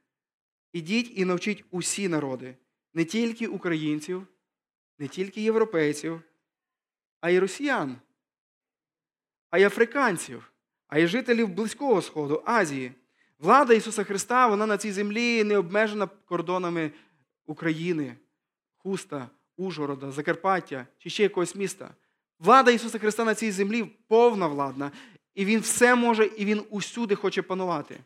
Ідіть і навчіть усі народи, не тільки українців, не тільки європейців, а й росіян, а й африканців, а й жителів Близького Сходу, Азії. Влада Ісуса Христа, вона на цій землі не обмежена кордонами України, Хуста, Ужгорода, Закарпаття чи ще якогось міста. Влада Ісуса Христа на цій землі повна владна, і Він все може, і Він усюди хоче панувати.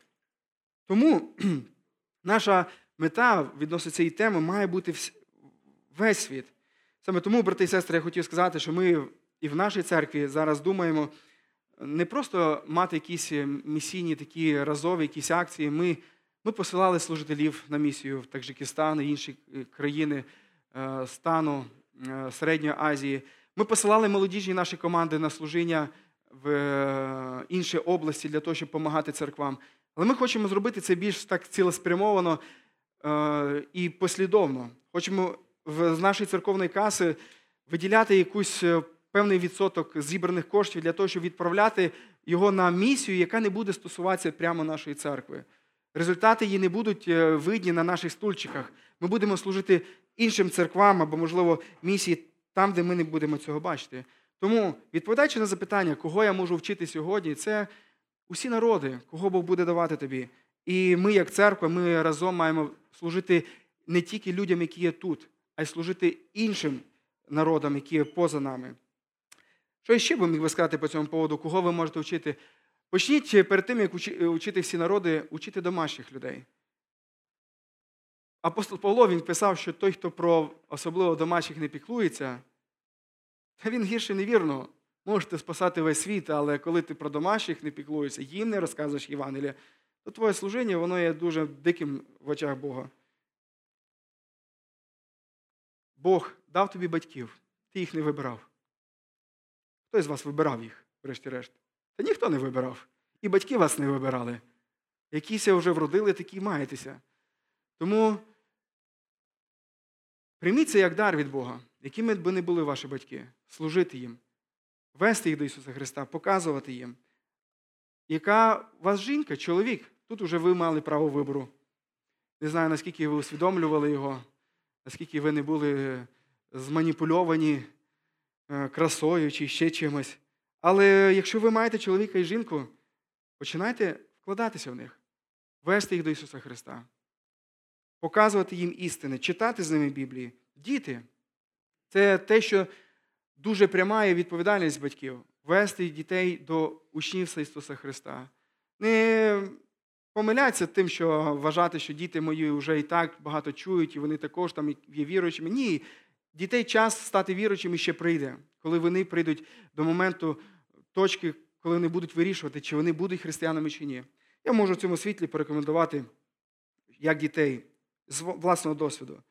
Тому наша мета відносно цієї теми має бути Весь світ. Саме тому, брати і сестри, я хотів сказати, що ми і в нашій церкві зараз думаємо не просто мати якісь місійні такі разові якісь акції. Ми ми посилали служителів на місію в Таджикистан і інші е, країни е, стану е, Середньої Азії. Ми посилали молодіжні наші команди на служіння в інші області для того, щоб допомагати церквам. Але ми хочемо зробити це більш так цілеспрямовано і послідовно. Хочемо з нашої церковної каси виділяти якусь певний відсоток зібраних коштів для того, щоб відправляти його на місію, яка не буде стосуватися прямо нашої церкви. Результати її не будуть е, видні на наших стульчиках. Ми будемо служити іншим церквам або, можливо, місії там, де ми не будемо цього бачити. Тому, відповідаючи на запитання, кого я можу вчити сьогодні, це усі народи, кого Бог буде давати тобі. І ми, як церква, ми разом маємо служити не тільки людям, які є тут, а й служити іншим народам, які є поза нами. Що ще би міг би сказати по цьому поводу, кого ви можете вчити? Почніть перед тим, як вчити всі народи, учити домашніх людей. Апостол Павло він писав, що той, хто про особливо домашніх не піклується, він гірше невірно. Можете спасати весь світ, але коли ти про домашніх не піклуєшся, їм не розказуєш Євангелія, то твоє служіння воно є дуже диким в очах Бога. Бог дав тобі батьків, ти їх не вибирав. Хто з вас вибирав їх, врешті-решт? Та ніхто не вибирав. І батьки вас не вибирали. Якіся вже вродили, такі маєтеся. Тому прийміть це як дар від Бога, якими б не були ваші батьки, служити їм, вести їх до Ісуса Христа, показувати їм. Яка у вас жінка, чоловік, тут вже ви мали право вибору. Не знаю, наскільки ви усвідомлювали його, наскільки ви не були зманіпульовані Е, красою чи ще чимось. Але якщо ви маєте чоловіка і жінку, починайте вкладатися в них, вести їх до Ісуса Христа, показувати їм істини, читати з ними Біблії. Діти це те, що дуже пряма є відповідальність батьків вести дітей до учнівства Ісуса Христа. Не помиляться тим, що вважати, що діти мої вже і так багато чують, і вони також там є віруючими. Ні, Дітей час стати віруючими ще прийде, коли вони прийдуть до моменту точки, коли вони будуть вирішувати, чи вони будуть християнами чи ні. Я можу в цьому світлі порекомендувати як дітей з власного досвіду.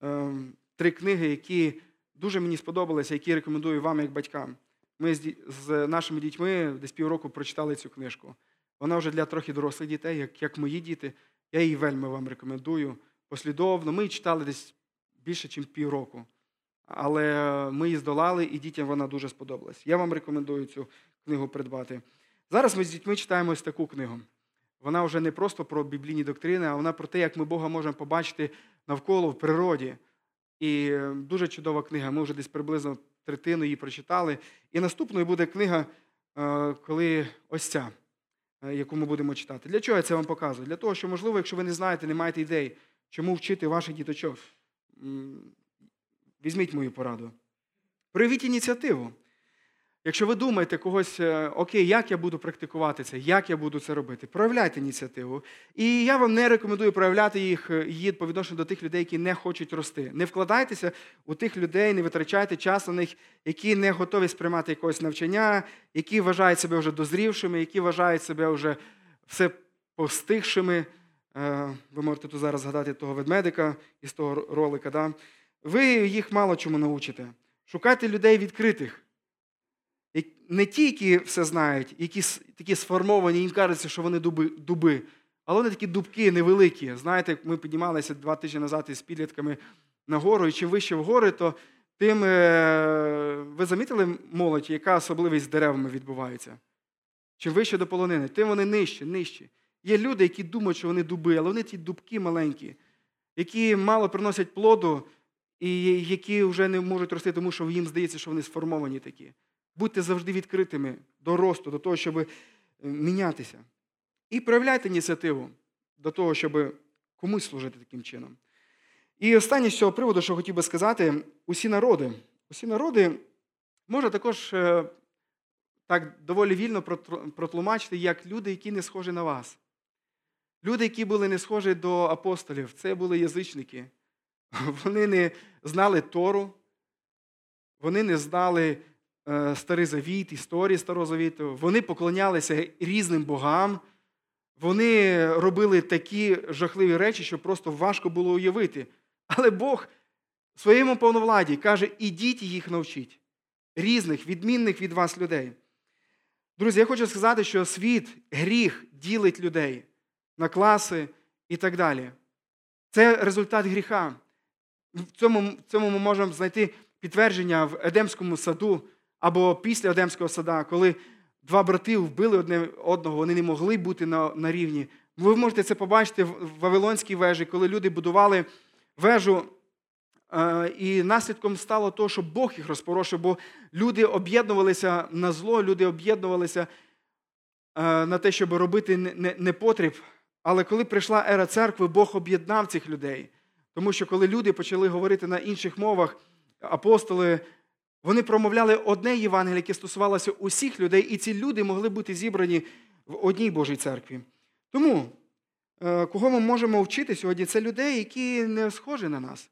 Ем, три книги, які дуже мені сподобалися, які рекомендую вам як батькам. Ми з нашими дітьми десь півроку прочитали цю книжку. Вона вже для трохи дорослих дітей, як як мої діти. Я її вельми вам рекомендую. Послідовно. Ми читали десь більше, ніж півроку але ми її здолали, і дітям вона дуже сподобалась. Я вам рекомендую цю книгу придбати. Зараз ми з дітьми читаємо ось таку книгу. Вона вже не просто про біблійні доктрини, а вона про те, як ми Бога можемо побачити навколо в природі. І е, дуже чудова книга. Ми вже десь приблизно третину її прочитали. І наступною буде книга, е, коли ось ця, е, яку ми будемо читати. Для чого я це вам показую? Для того, що, можливо, якщо ви не знаєте, не маєте ідей, чому вчити ваших діточок. Візьміть мою пораду. Проявіть ініціативу. Якщо ви думаєте когось, е, окей, як я буду практикувати це, як я буду це робити, проявляйте ініціативу. І я вам не рекомендую проявляти їх е, її по відношенню до тих людей, які не хочуть рости. Не вкладайтеся у тих людей, не витрачайте час на них, які не готові сприймати якогось навчання, які вважають себе вже дозрівшими, які вважають себе вже все постигшими. Е, ви можете тут зараз згадати того ведмедика із того ролика. Да? Ви їх мало чому научите. Шукайте людей відкритих. Не ті, які все знають, які такі сформовані, їм кажеться, що вони дуби, дуби, але вони такі дубки невеликі. Знаєте, ми піднімалися два тижні назад із підлітками на гору, і чим вище в гори, то тим е, ви замітили молодь, яка особливість з деревами відбувається? Чим вище до полонини, тим вони нижче, нижче. Є люди, які думають, що вони дуби, але вони ті дубки маленькі, які мало приносять плоду, і які вже не можуть рости, тому що їм здається, що вони сформовані такі. Будьте завжди відкритими до росту, до того, щоб е, мінятися. І проявляйте ініціативу до того, щоб комусь служити таким чином. І останнє з цього приводу, що хотів би сказати, усі народи. Усі народи можна також е, так доволі вільно протлумачити, як люди, які не схожі на вас. Люди, які були не схожі до апостолів, це були язичники. Вони не знали Тору, вони не знали е, Старий Завіт, історії Старого Завіту, вони поклонялися різним богам, вони робили такі жахливі речі, що просто важко було уявити. Але Бог в своєму повновладі каже: ідіть їх навчіть, різних, відмінних від вас людей. Друзі, я хочу сказати, що світ, гріх ділить людей на класи і так далі. Це результат гріха. В цьому, в цьому ми можемо знайти підтвердження в Едемському саду або після Едемського сада, коли два брати вбили одне одного, вони не могли бути на, на рівні. Ви можете це побачити в Вавилонській вежі, коли люди будували вежу. І наслідком стало те, що Бог їх розпорошив, бо люди об'єднувалися на зло, люди об'єднувалися на те, щоб робити непотріб. Але коли прийшла ера церкви, Бог об'єднав цих людей. Тому що коли люди почали говорити на інших мовах, апостоли, вони промовляли одне Євангеліє, яке стосувалося усіх людей, і ці люди могли бути зібрані в одній Божій церкві. Тому, е, кого ми можемо вчити сьогодні, це людей, які не схожі на нас.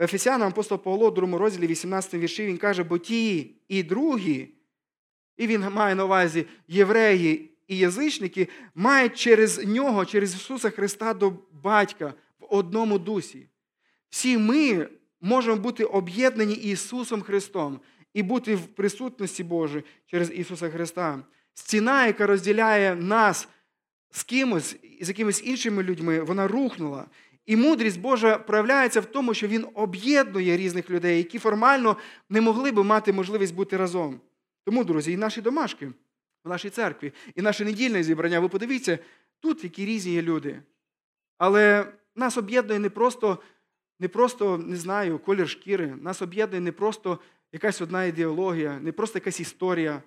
Ефесянам апостол Павло, в другому розділі, 18 вірші, він каже, бо ті і другі, і він має на увазі євреї і язичники, мають через нього, через Ісуса Христа до Батька в одному дусі. Всі ми можемо бути об'єднані Ісусом Христом і бути в присутності Божої через Ісуса Христа. Стіна, яка розділяє нас з кимось, з якимись іншими людьми, вона рухнула. І мудрість Божа проявляється в тому, що Він об'єднує різних людей, які формально не могли би мати можливість бути разом. Тому, друзі, і наші домашки в нашій церкві, і наше недільне зібрання, ви подивіться, тут які різні є люди. Але нас об'єднує не просто, не просто, не знаю, колір шкіри, нас об'єднує не просто якась одна ідеологія, не просто якась історія.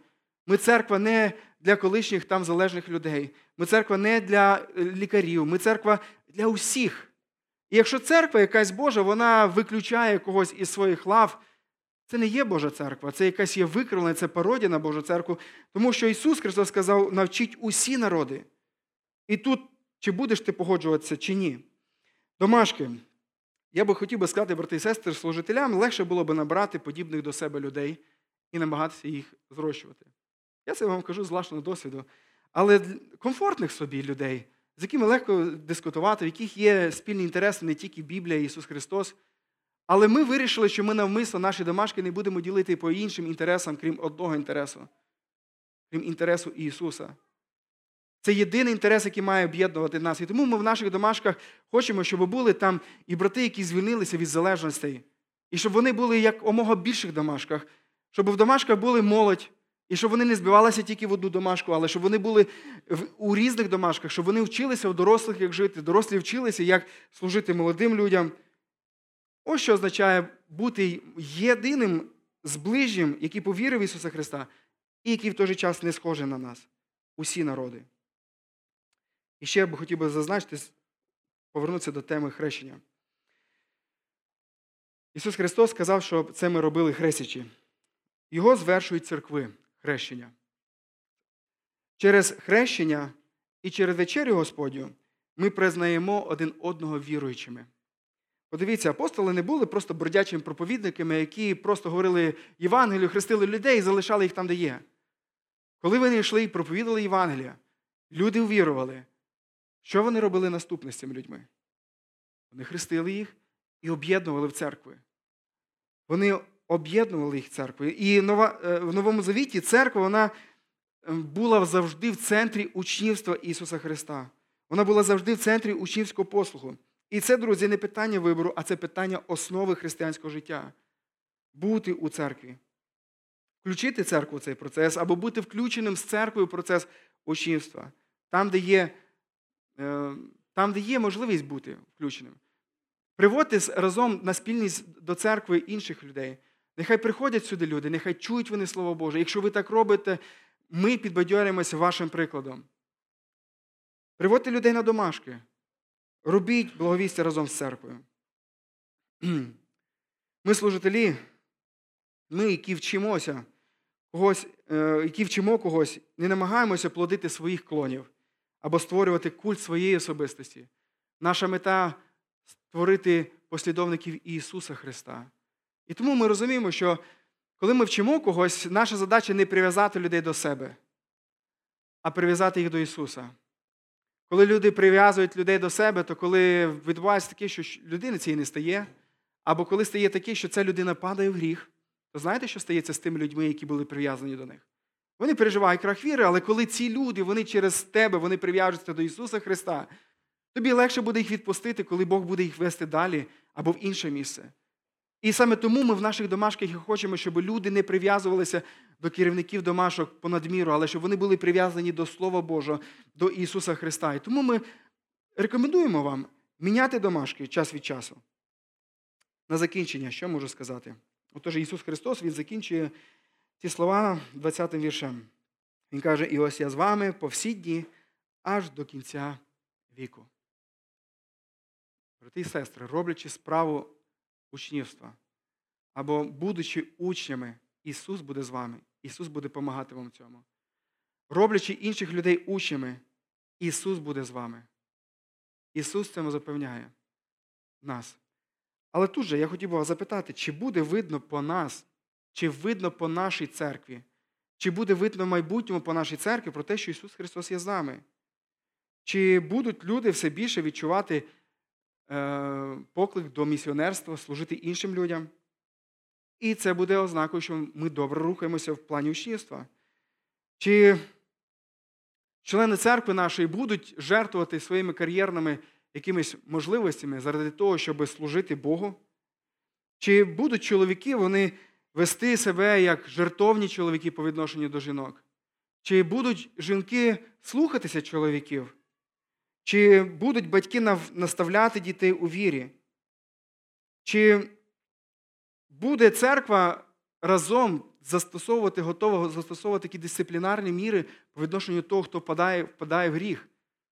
Ми церква не для колишніх там залежних людей. Ми церква не для е, лікарів, ми церква для усіх. І якщо церква якась Божа, вона виключає когось із своїх лав, це не є Божа церква, це якась є викривлення, це пародія на Божу церкву. Тому що Ісус Христос сказав, навчіть усі народи. І тут, чи будеш ти погоджуватися, чи ні. Домашки, я би хотів би сказати, брати і сестри, служителям легше було б набрати подібних до себе людей і намагатися їх зрощувати. Я це вам кажу з власного досвіду. Але комфортних собі людей з якими легко дискутувати, в яких є спільні інтереси не тільки Біблія Ісус Христос. Але ми вирішили, що ми навмисно наші домашки не будемо ділити по іншим інтересам, крім одного інтересу, крім інтересу Ісуса. Це єдиний інтерес, який має об'єднувати нас. І тому ми в наших домашках хочемо, щоб були там і брати, які звільнилися від залежностей. І щоб вони були як омога більших домашках, щоб в домашках були молодь, і щоб вони не збивалися тільки в одну домашку, але щоб вони були у різних домашках, щоб вони вчилися у дорослих, як жити, дорослі вчилися, як служити молодим людям. Ось що означає бути єдиним зближжям, який повірив в Ісуса Христа, і який в той же час не схожий на нас, усі народи. І ще я би хотів би зазначити, повернутися до теми хрещення. Ісус Христос сказав, що це ми робили хрестячи. Його звершують церкви хрещення. Через хрещення і через вечерю Господню ми признаємо один одного віруючими. Подивіться, апостоли не були просто бродячими проповідниками, які просто говорили Євангелію, хрестили людей і залишали їх там, де є. Коли вони йшли і проповідали Євангелія, люди увірували. Що вони робили наступне з цими людьми? Вони хрестили їх і об'єднували в церкви. Вони об'єднували їх церквою. І е, в Новому Завіті церква вона ем, була завжди в центрі учнівства Ісуса Христа. Вона була завжди в центрі учнівського послугу. І це, друзі, не питання вибору, а це питання основи християнського життя. Бути у церкві. Включити церкву в цей процес, або бути включеним з церквою в процес учнівства. Там, де є там, де є можливість бути включеним. Приводьте разом на спільність до церкви інших людей. Нехай приходять сюди люди, нехай чують вони Слово Боже. Якщо ви так робите, ми підбадьорюємося вашим прикладом. Приводьте людей на домашки. Робіть благовістя разом з церквою. Ми служителі, ми, які вчимося когось, е, які вчимо когось, не намагаємося плодити своїх клонів або створювати культ своєї особистості. Наша мета створити послідовників Ісуса Христа. І тому ми розуміємо, що коли ми вчимо когось, наша задача не прив'язати людей до себе, а прив'язати їх до Ісуса. Коли люди прив'язують людей до себе, то коли відбувається таке, що людини цієї не стає, або коли стає таке, що ця людина падає в гріх, то знаєте, що стається з тими людьми, які були прив'язані до них? Вони переживають крах віри, але коли ці люди, вони через тебе, вони прив'яжуться до Ісуса Христа, тобі легше буде їх відпустити, коли Бог буде їх вести далі або в інше місце. І саме тому ми в наших домашках хочемо, щоб люди не прив'язувалися до керівників домашок понад міру, але щоб вони були прив'язані до Слова Божого, до Ісуса Христа. І тому ми рекомендуємо вам міняти домашки час від часу. На закінчення, що можу сказати? Отож, Ісус Христос Він закінчує ці слова 20 віршем. Він каже: І ось я з вами по всі дні, аж до кінця віку. Брати і сестри, роблячи справу учнівства, або будучи учнями, Ісус буде з вами, Ісус буде допомагати вам в цьому. Роблячи інших людей учнями, Ісус буде з вами. Ісус цьому запевняє нас. Але тут же я хотів би вас запитати, чи буде видно по нас, чи видно по нашій церкві, чи буде видно в майбутньому по нашій церкві про те, що Ісус Христос є з нами? Чи будуть люди все більше відчувати е, поклик до місіонерства, служити іншим людям? І це буде ознакою, що ми добре рухаємося в плані учнівства. Чи члени церкви нашої будуть жертвувати своїми кар'єрними якимись можливостями заради того, щоб служити Богу? Чи будуть чоловіки вони вести себе як жертовні чоловіки по відношенню до жінок? Чи будуть жінки слухатися чоловіків? Чи будуть батьки наставляти дітей у вірі? Чи буде церква разом застосовувати, готова застосовувати такі дисциплінарні міри по відношенню того, хто впадає, впадає в гріх?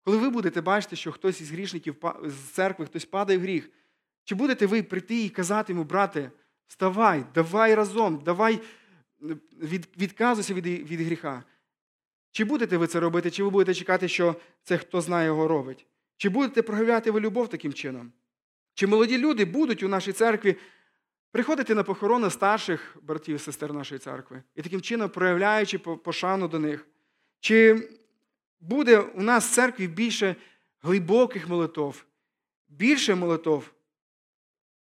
Коли ви будете бачити, що хтось із грішників з церкви, хтось падає в гріх, чи будете ви прийти і казати йому, брате, вставай, давай разом, давай від, відказуйся від, від гріха? Чи будете ви це робити, чи ви будете чекати, що це хто знає його робить? Чи будете проявляти ви любов таким чином? Чи молоді люди будуть у нашій церкві приходити на похорони старших братів і сестер нашої церкви і таким чином проявляючи пошану до них? Чи буде у нас в церкві більше глибоких молитов, більше молитов?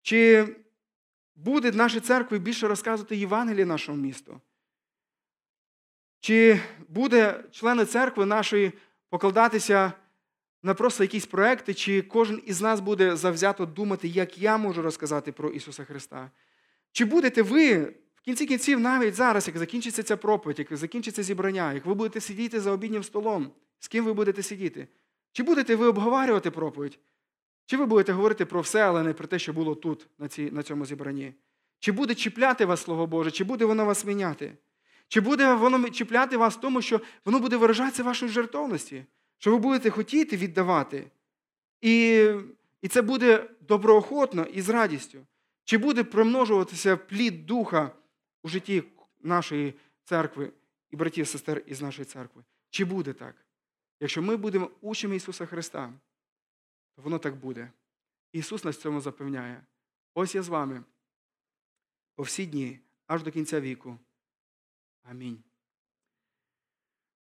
Чи буде наша церква більше розказувати Євангеліє нашому місту? Чи буде члени церкви нашої покладатися на просто якісь проекти, чи кожен із нас буде завзято думати, як я можу розказати про Ісуса Христа? Чи будете ви в кінці кінців, навіть зараз, як закінчиться ця проповідь, як закінчиться зібрання, як ви будете сидіти за обіднім столом, з ким ви будете сидіти? Чи будете ви обговорювати проповідь? Чи ви будете говорити про все, але не про те, що було тут, на, цій, на цьому зібранні? Чи буде чіпляти вас Слово Боже, чи буде воно вас міняти? Чи буде воно чіпляти вас в тому, що воно буде виражатися в вашій жертовності, що ви будете хотіти віддавати? І і це буде доброохотно і з радістю. Чи буде примножуватися плід духа у житті нашої церкви і братів і сестер із нашої церкви? Чи буде так? Якщо ми будемо учнями Ісуса Христа, то воно так буде. Ісус нас цьому запевняє. Ось я з вами по всі дні, аж до кінця віку. Амінь.